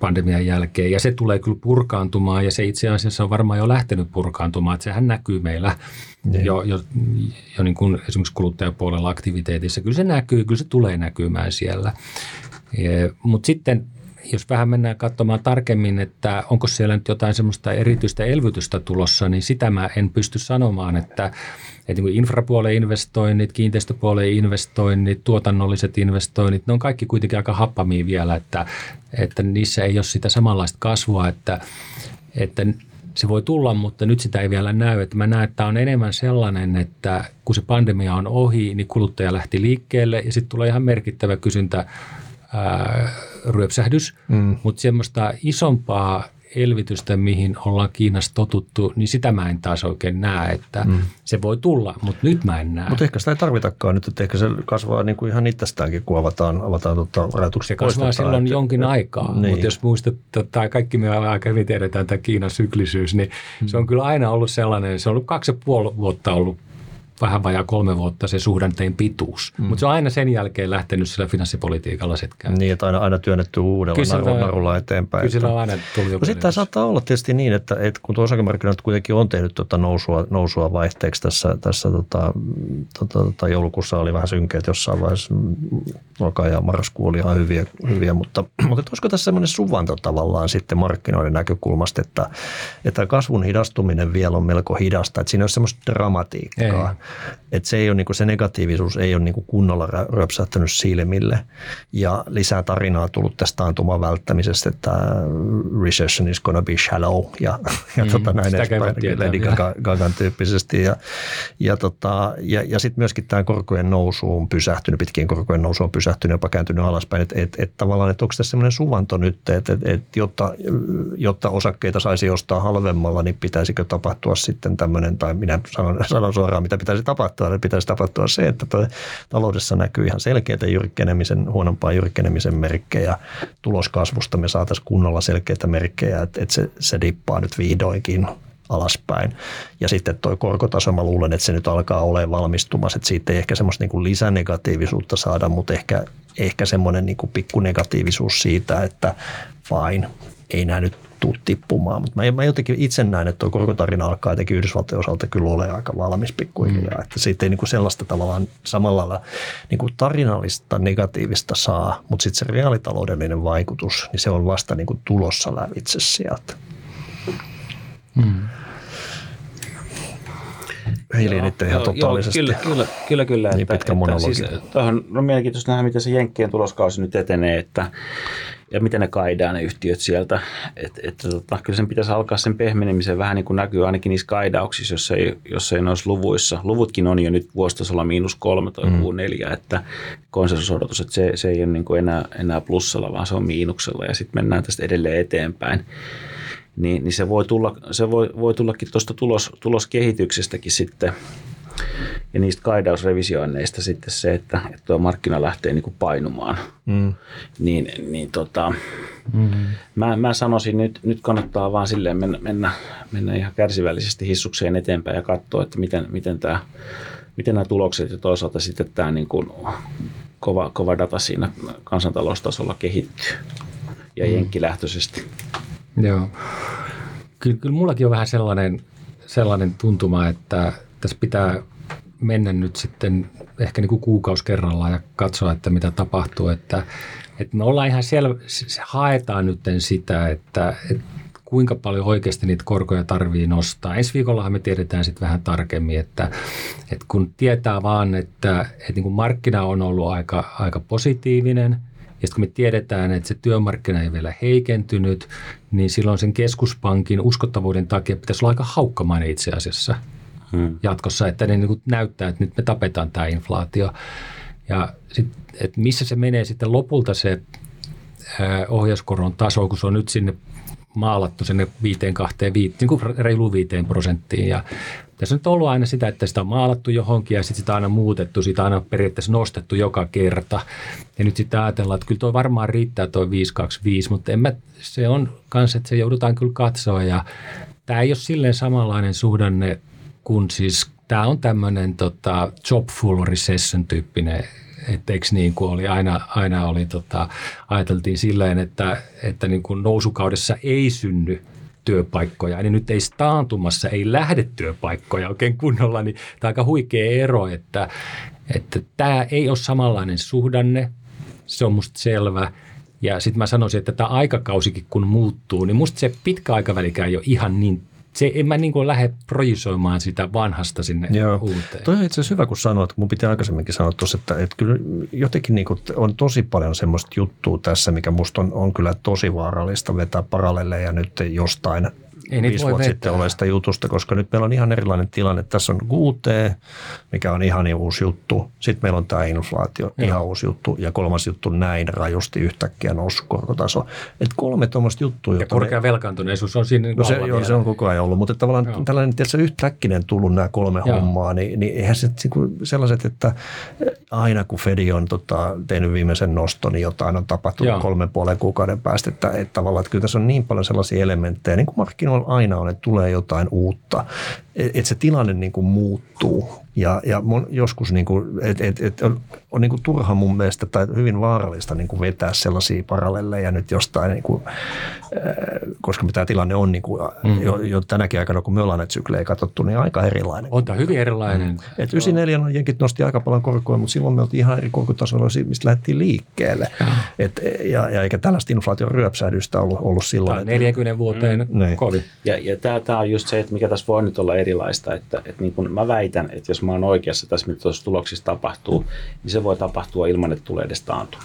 pandemian jälkeen. Ja se tulee kyllä purkaantumaan ja se itse asiassa on varmaan jo lähtenyt purkaantumaan. Että sehän näkyy meillä niin. jo, jo, jo niin kuin esimerkiksi kuluttajapuolella aktiviteetissa. Kyllä se näkyy, kyllä se tulee näkymään siellä. Mutta sitten jos vähän mennään katsomaan tarkemmin, että onko siellä nyt jotain semmoista erityistä elvytystä tulossa, niin sitä mä en pysty sanomaan, että, että niin infrapuolen investoinnit, kiinteistöpuolen investoinnit, tuotannolliset investoinnit, ne on kaikki kuitenkin aika happamia vielä, että, että niissä ei ole sitä samanlaista kasvua, että, että se voi tulla, mutta nyt sitä ei vielä näy. Että mä näen, että tämä on enemmän sellainen, että kun se pandemia on ohi, niin kuluttaja lähti liikkeelle ja sitten tulee ihan merkittävä kysyntä ää, ryöpsähdys, mm. mutta semmoista isompaa elvytystä, mihin ollaan Kiinassa totuttu, niin sitä mä en taas oikein näe, että mm. se voi tulla, mutta nyt mä en näe. Mutta ehkä sitä ei tarvitakaan nyt, että ehkä se kasvaa niin kuin ihan itsestäänkin, kun avataan, avataan tuota rajoituksia. Se kasvaa silloin että, jonkin aikaa, niin. mutta jos muistat, tai kaikki me aika hyvin tiedetään tämä Kiinan syklisyys, niin mm. se on kyllä aina ollut sellainen, se on ollut kaksi ja puoli vuotta ollut vähän vajaa kolme vuotta se suhdanteen pituus. Mm. Mutta se on aina sen jälkeen lähtenyt sillä finanssipolitiikalla setkään. Niin, että aina, aina työnnetty uudella narulla, narulla eteenpäin. Kyllä sillä on aina tullut no sitten tämä saattaa olla tietysti niin, että, että kun tuo osakemarkkinat kuitenkin on tehnyt tuota nousua, nousua vaihteeksi tässä, tässä tota, tota, tota, joulukuussa oli vähän synkeät jossain vaiheessa, loka ja marraskuu oli ihan hyviä, hyviä mutta, mutta olisiko tässä semmoinen suvanto tavallaan sitten markkinoiden näkökulmasta, että, että kasvun hidastuminen vielä on melko hidasta, että siinä on semmoista dramatiikkaa. Ei. Että se, ei ole, niin kuin, se negatiivisuus ei ole niin kuin kunnolla röpsähtänyt silmille. Ja lisää tarinaa tullut tästä antuman välttämisestä, että recession is gonna be shallow ja, ja mm, tota, näin edespäin, Lady Gagan tyyppisesti. Ja, ja, tota, ja, ja sitten myöskin tämä korkojen nousu on pysähtynyt, pitkien korkojen nousu on pysähtynyt, jopa kääntynyt alaspäin. Että et, et, tavallaan, että onko tässä sellainen suvanto nyt, että et, et, jotta, jotta osakkeita saisi ostaa halvemmalla, niin pitäisikö tapahtua sitten tämmöinen, tai minä sanon, sanon suoraan, mitä pitäisi tapahtua, niin pitäisi tapahtua se, että taloudessa näkyy ihan selkeitä jyrkkenemisen, huonompaa jyrkkenemisen merkkejä. Tuloskasvusta me saataisiin kunnolla selkeitä merkkejä, että, että se, se dippaa nyt vihdoinkin alaspäin. Ja sitten tuo korkotaso, mä luulen, että se nyt alkaa olemaan valmistumassa, että siitä ei ehkä semmoista niin lisänegatiivisuutta saada, mutta ehkä, ehkä semmoinen niin kuin pikku negatiivisuus siitä, että fine, ei nämä nyt tuu tippumaan. Mutta mä, mä jotenkin itse näen, että tuo korkotarina alkaa jotenkin Yhdysvaltojen osalta kyllä ole aika valmis pikkuhiljaa. Mm. Että siitä ei niin kuin sellaista tavallaan samalla lailla niin kuin tarinallista negatiivista saa, mutta sitten se reaalitaloudellinen vaikutus, niin se on vasta niin kuin tulossa lävitse sieltä. Mm. Hiiliin nyt ihan totaalisesti. Joo, kyllä, kyllä, kyllä, kyllä. Niin pitkä monologi. Siis, on mielenkiintoista nähdä, miten se Jenkkien tuloskausi nyt etenee, että ja miten ne kaidaa ne yhtiöt sieltä. Et, et, tota, kyllä sen pitäisi alkaa sen pehmenemisen vähän niin kuin näkyy ainakin niissä kaidauksissa, jos ei, jos ei noissa luvuissa. Luvutkin on jo nyt vuositasolla miinus kolme tai mm. neljä, että konsensusodotus, että se, se ei ole niin kuin enää, enää plussalla, vaan se on miinuksella ja sitten mennään tästä edelleen eteenpäin. Niin, niin se voi, tulla, se voi, voi tullakin tuosta tulos, tuloskehityksestäkin sitten ja niistä kaidausrevisioinneista sitten se, että, että tuo markkina lähtee niin kuin painumaan. Mm. Niin, niin tota, mm-hmm. mä, mä sanoisin nyt, nyt kannattaa vaan silleen mennä, mennä, mennä ihan kärsivällisesti hissukseen eteenpäin ja katsoa, että miten, miten, tämä, miten nämä tulokset ja toisaalta sitten tämä niin kuin kova, kova data siinä kansantaloustasolla kehittyy ja mm. jenkkilähtöisesti. Joo. Kyllä, kyllä mullakin on vähän sellainen, sellainen tuntuma, että tässä pitää mennä nyt sitten ehkä niin kuin kuukausi kerrallaan ja katsoa, että mitä tapahtuu. Että, että me ollaan ihan selvä, haetaan nyt sitä, että, että kuinka paljon oikeasti niitä korkoja tarvii nostaa. Ensi viikollahan me tiedetään sitten vähän tarkemmin, että, että kun tietää vaan, että, että niin kuin markkina on ollut aika, aika positiivinen – ja sitten kun me tiedetään, että se työmarkkina ei vielä heikentynyt, niin silloin sen keskuspankin uskottavuuden takia pitäisi olla aika haukkamainen itse asiassa – hmm. jatkossa, että ne niin näyttää, että nyt me tapetaan tämä inflaatio. Ja sit, että missä se menee sitten lopulta se ohjauskoron taso, kun se on nyt sinne maalattu sinne 5, 2, 5, niin kuin reilu 5 prosenttiin. Ja tässä on nyt ollut aina sitä, että sitä on maalattu johonkin ja sitten sitä on aina muutettu, sitä on aina periaatteessa nostettu joka kerta. Ja nyt sitten ajatellaan, että kyllä tuo varmaan riittää tuo 525, mutta en mä, se on kanssa, että se joudutaan kyllä katsoa ja tämä ei ole silleen samanlainen suhdanne kun siis tämä on tämmöinen tota, job full recession tyyppinen että eikö niin kuin oli aina, aina oli, tota, ajateltiin silleen, että, että niin kuin nousukaudessa ei synny työpaikkoja, niin nyt ei taantumassa ei lähde työpaikkoja oikein kunnolla, niin tämä on aika huikea ero, että, että tämä ei ole samanlainen suhdanne, se on musta selvä. Ja sitten mä sanoisin, että tämä aikakausikin kun muuttuu, niin musta se pitkä aikavälikään ei ole ihan niin se, en mä niin kuin lähde projisoimaan sitä vanhasta sinne Joo. uuteen. Toi on itse asiassa hyvä, kun sanoit, kun mun pitää aikaisemminkin sanoa tuossa, että, että kyllä jotenkin niin kuin on tosi paljon semmoista juttua tässä, mikä musta on, on kyllä tosi vaarallista vetää paralleleja nyt jostain ei viisi vuotta sitten olleesta jutusta, koska nyt meillä on ihan erilainen tilanne. Tässä on QT, mikä on ihan uusi juttu. Sitten meillä on tämä inflaatio, Joo. ihan uusi juttu. Ja kolmas juttu näin rajusti yhtäkkiä noussut korkotaso. Et kolme tuommoista juttua. Ja korkea me... velkaantuneisuus on siinä no se, joo, se on koko ajan ollut. Mutta tavallaan joo. tällainen tietysti yhtäkkinen tullut nämä kolme joo. hommaa, niin, niin eihän se niinku sellaiset, että aina kun Fedi on tota, tehnyt viimeisen noston, niin jotain on tapahtunut joo. kolmen puolen kuukauden päästä. Että, että tavallaan, että kyllä tässä on niin paljon sellaisia elementtejä, niin kuin markkinoilla aina on, että tulee jotain uutta, että se tilanne niin kuin muuttuu. Ja, ja joskus niin kuin, et, et, et on, on niin kuin turha mun mielestä tai hyvin vaarallista niin kuin vetää sellaisia parallelleja nyt jostain, niin kuin, äh, koska tämä tilanne on niin kuin, mm. jo, jo tänäkin aikana, kun me ollaan näitä syklejä katsottu, niin aika erilainen. On tämä hyvin erilainen. Mm. Et 94 on jenkit nosti aika paljon korkoja, mutta silloin me oltiin ihan eri korkotasolla, mistä lähdettiin liikkeelle. Et, ja, ja eikä tällaista inflaation ryöpsähdystä ollut, ollut silloin. Tämä 40 vuoteen mm. Niin. kovin. Ja, ja tämä on just se, että mikä tässä voi nyt olla erilaista, että, että niin kuin mä väitän, että jos mä oon oikeassa tässä, mitä tuossa tuloksissa tapahtuu, niin se voi tapahtua ilman, että tulee edes taantuma.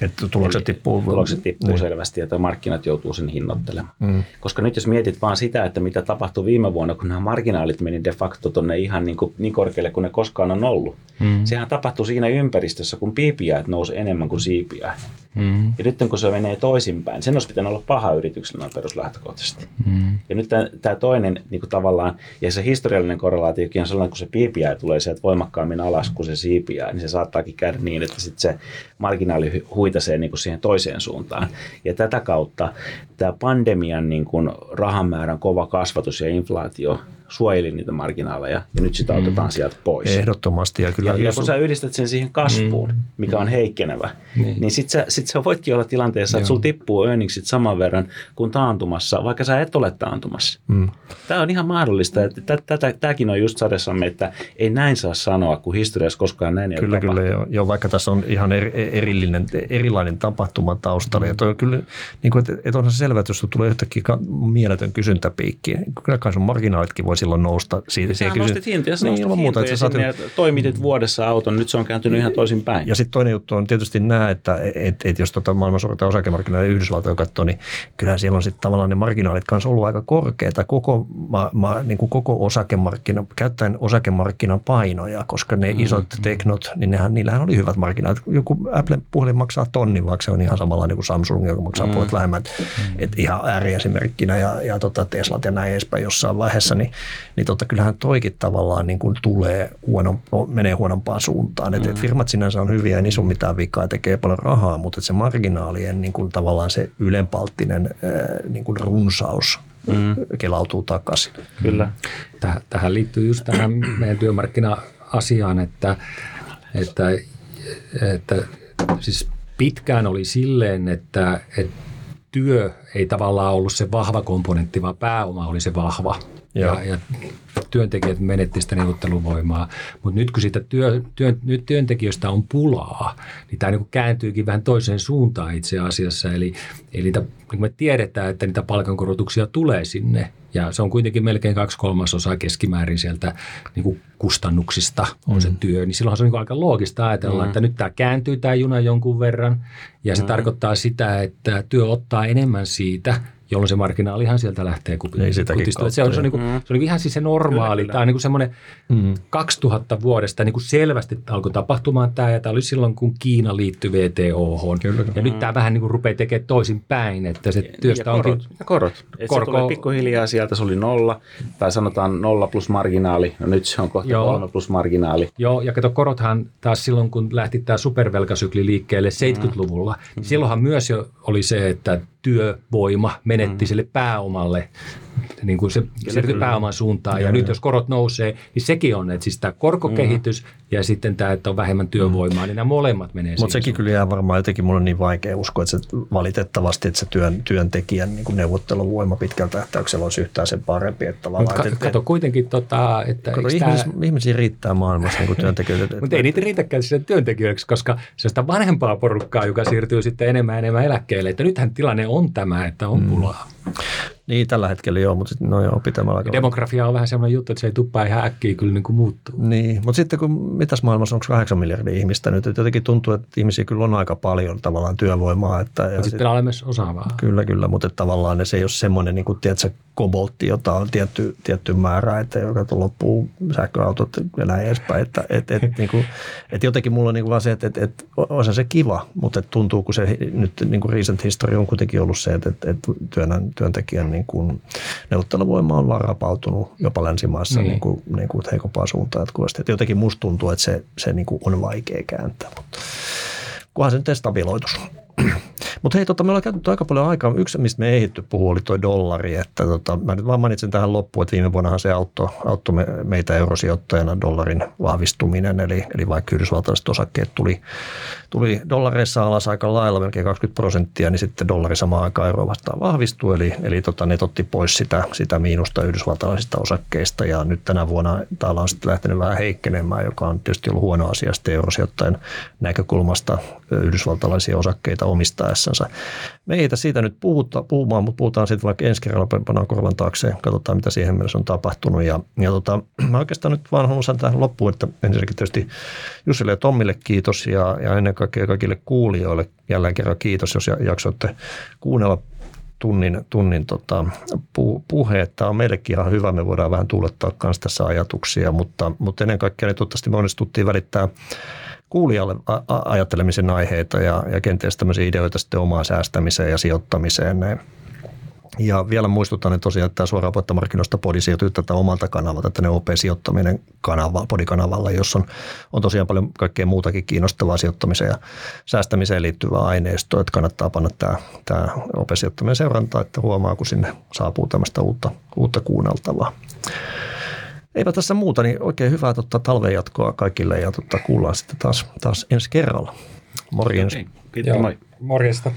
Että tulokset tippuu. Tulokset tippuu niin. selvästi, että markkinat joutuu sen hinnoittelemaan. Mm. Koska nyt jos mietit vaan sitä, että mitä tapahtui viime vuonna, kun nämä marginaalit meni de facto tuonne ihan niin, kuin, niin korkealle kuin ne koskaan on ollut. Mm. Sehän tapahtui siinä ympäristössä, kun piipiäät nousi enemmän kuin siipiä. Mm. Ja nyt kun se menee toisinpäin, sen olisi pitänyt olla paha yrityksellä peruslähtökohtaisesti. Mm. Ja nyt tämä toinen niin kuin tavallaan, ja se historiallinen korrelaatiokin on sellainen, kun se piipiä tulee sieltä voimakkaammin alas kuin se siipiä, niin se saattaakin käydä niin, että sitten se marginaali huitasee niin kuin siihen toiseen suuntaan. Ja tätä kautta tämä pandemian niin kuin rahamäärän kova kasvatus ja inflaatio suojeli niitä marginaaleja ja nyt sitä otetaan mm. sieltä pois. Ehdottomasti. Ja, kyllä ja, ja kun sä yhdistät sen siihen kasvuun, mm. mikä on heikkenevä, niin, niin sitten sä, sit sä voitkin olla tilanteessa, että sulla tippuu earningsit saman verran kuin taantumassa, vaikka sä et ole taantumassa. Mm. Tämä on ihan mahdollista. Että tämäkin on just sadessamme, että ei näin saa sanoa, kun historiassa koskaan näin ei Kyllä, kyllä. Jo, jo, vaikka tässä on ihan erillinen, erilainen tapahtuma taustalla. Mm. Ja toi on kyllä, niin kuin, että, että onhan se selvä, että jos tulee yhtäkkiä mieletön kysyntäpiikki, niin kyllä kai sun marginaalitkin voi voi silloin nousta. Siitä, Sä nostit hintoja, niin, ilman muuta, että sä saat... toimitit vuodessa auton, nyt se on kääntynyt ihan toisin päin. Ja sitten toinen juttu on tietysti nämä, että et, et jos tota maailman suurta osakemarkkinoita Yhdysvaltoja katsoo, niin kyllähän siellä on sitten tavallaan ne marginaalit kanssa ollut aika korkeita koko, ma, ma, niin kuin koko osakemarkkina, käyttäen osakemarkkinan painoja, koska ne mm, isot mm. teknot, niin nehän, niillähän oli hyvät marginaalit. Joku Apple-puhelin maksaa tonni, vaikka se on ihan samalla niin kuin Samsung, joka maksaa mm. puolet vähemmän. Mm. Et ihan ääriesimerkkinä ja, ja tota Teslat ja näin edespäin jossain vaiheessa, niin, niin tota, kyllähän toikin tavallaan niin kuin tulee huono, menee huonompaan suuntaan. Et, mm. et firmat sinänsä on hyviä ja niissä on mitään vikaa, tekee paljon rahaa, mutta se marginaalien niin kuin tavallaan se ylenpalttinen niin kuin runsaus mm. kelautuu takaisin. Kyllä. Täh, tähän liittyy just tähän meidän työmarkkina-asiaan, että, että, että siis pitkään oli silleen, että, että työ ei tavallaan ollut se vahva komponentti, vaan pääoma oli se vahva. Ja, ja työntekijät menetti sitä neuvotteluvoimaa. Mutta nyt kun siitä työ, työn, nyt työntekijöistä on pulaa, niin tämä niin kääntyykin vähän toiseen suuntaan itse asiassa. Eli, eli niitä, niin me tiedetään, että niitä palkankorotuksia tulee sinne. Ja se on kuitenkin melkein kaksi kolmasosaa keskimäärin sieltä niin kuin kustannuksista on mm. se työ. Niin silloin se on niin aika loogista ajatella, mm. että nyt tämä kääntyy tämä juna jonkun verran. Ja se mm. tarkoittaa sitä, että työ ottaa enemmän siitä – jolloin se marginaalihan sieltä lähtee kupista. Niin sitäkin se on, se, on, se, on, niin kuin, mm. se on niin ihan siis se normaali. Kyllä, kyllä. Tämä on niin kuin semmoinen mm. 2000 vuodesta niin kuin selvästi alkoi tapahtumaan tämä, ja tämä oli silloin, kun Kiina liittyi VTOhon. Kyllä. Ja mm. nyt tämä vähän niin kuin rupeaa tekemään toisin päin, että se työstä ja korot. onkin... Ja korot. Korko... Se tuli pikkuhiljaa sieltä, se oli nolla, tai sanotaan nolla plus marginaali, no nyt se on kohta Joo. kolme plus marginaali. Joo, ja kato korothan taas silloin, kun lähti tämä supervelkasykli liikkeelle 70-luvulla, mm. niin silloinhan myös jo oli se, että työvoima menetti mm. sille pääomalle niin kuin se siirtyi pääoman suuntaan. Ja, ja nyt jos korot nousee, niin sekin on, että siis tämä korkokehitys mm. Ja sitten tämä, että on vähemmän työvoimaa, mm. niin nämä molemmat menee Mutta sekin suuntaan. kyllä jää varmaan jotenkin mulle niin vaikea uskoa, että se valitettavasti, että se työn, työntekijän niin kuin neuvotteluvoima pitkällä tähtäyksellä olisi yhtään sen parempi. Että Mutta ka- että, kato kuitenkin, tota, että kato, ihmis, tämä... ihmisiä riittää maailmassa niin työntekijöitä. Mutta ei niitä riitäkään sen työntekijöiksi, koska se on sitä vanhempaa porukkaa, joka siirtyy sitten enemmän ja enemmän eläkkeelle. Että nythän tilanne on tämä, että on mm. pulaa. Niin, tällä hetkellä joo, mutta sitten no joo, pitämällä aikaa. Demografia on vähän semmoinen juttu, että se ei tuppaa ihan äkkiä kyllä niin kuin muuttuu. Niin, mutta sitten kun mitäs maailmassa, onko 8 miljardia ihmistä nyt, että jotenkin tuntuu, että ihmisiä kyllä on aika paljon tavallaan työvoimaa. Että, ja sitten sit, on myös osaavaa. Kyllä, kyllä, mutta tavallaan se ei ole semmoinen, niin kuin, tiedätkö, koboltti, jota on tietty, tietty määrä, että joka loppuu sähköautot ja näin edespäin. Että, et, et, niin kuin, et jotenkin mulla on niin kuin vaan se, että et, et, on se kiva, mutta et tuntuu, kun se nyt niin kuin recent history on kuitenkin ollut se, että et, et työn, työntekijän niin kuin neuvotteluvoima on vaan rapautunut jopa länsimaissa niin. Niin kuin, niin kuin heikompaa suuntaan jatkuvasti. Et jotenkin musta tuntuu, että se, se niin kuin on vaikea kääntää, mutta kunhan se nyt stabiloitus. Mutta hei, tota, me ollaan käytetty aika paljon aikaa. Yksi, mistä me ei ehditty puhua, oli tuo dollari. Että tota, mä nyt vaan mainitsin tähän loppuun, että viime vuonnahan se auttoi, auttoi me, meitä eurosijoittajana dollarin vahvistuminen. Eli, eli vaikka yhdysvaltalaiset osakkeet tuli, tuli dollareissa alas aika lailla, melkein 20 prosenttia, niin sitten dollari samaan aikaan euroa vastaan vahvistui. Eli, eli tota, ne otti pois sitä, sitä miinusta yhdysvaltalaisista osakkeista. Ja nyt tänä vuonna täällä on sitten lähtenyt vähän heikkenemään, joka on tietysti ollut huono asia sitten eurosijoittajan näkökulmasta yhdysvaltalaisia osakkeita omistaessansa. Me ei siitä nyt puhuta, puhumaan, mutta puhutaan sitten vaikka ensi kerralla pannaan korvan taakse katsotaan, mitä siihen mennessä on tapahtunut. Ja, ja tota, mä oikeastaan nyt vaan haluan tähän loppuun, että ensinnäkin tietysti Jussille ja Tommille kiitos ja, ja ennen kaikkea kaikille kuulijoille jälleen kerran kiitos, jos jaksoitte kuunnella tunnin, tunnin tota, pu, puhe. Tämä on meillekin ihan hyvä, me voidaan vähän tuulettaa myös tässä ajatuksia, mutta, mutta ennen kaikkea niin toivottavasti me onnistuttiin välittää kuulijalle ajattelemisen aiheita ja, ja kenties tämmöisiä ideoita sitten omaan säästämiseen ja sijoittamiseen. Ja vielä muistutan, että tosiaan tämä suoraan markkinoista podi siirtyy tätä omalta kanavalta, tänne OP-sijoittaminen kanava, podikanavalla, jossa on, on tosiaan paljon kaikkea muutakin kiinnostavaa sijoittamiseen ja säästämiseen liittyvää aineistoa, että kannattaa panna tämä, tämä OP-sijoittaminen seurantaa, että huomaa, kun sinne saapuu tämmöistä uutta, uutta kuunneltavaa. Eipä tässä muuta, niin oikein hyvää totta, talven jatkoa kaikille ja totta, kuullaan sitten taas, taas ensi kerralla. Morjens. Okay. Kiitos, moi. Morjesta.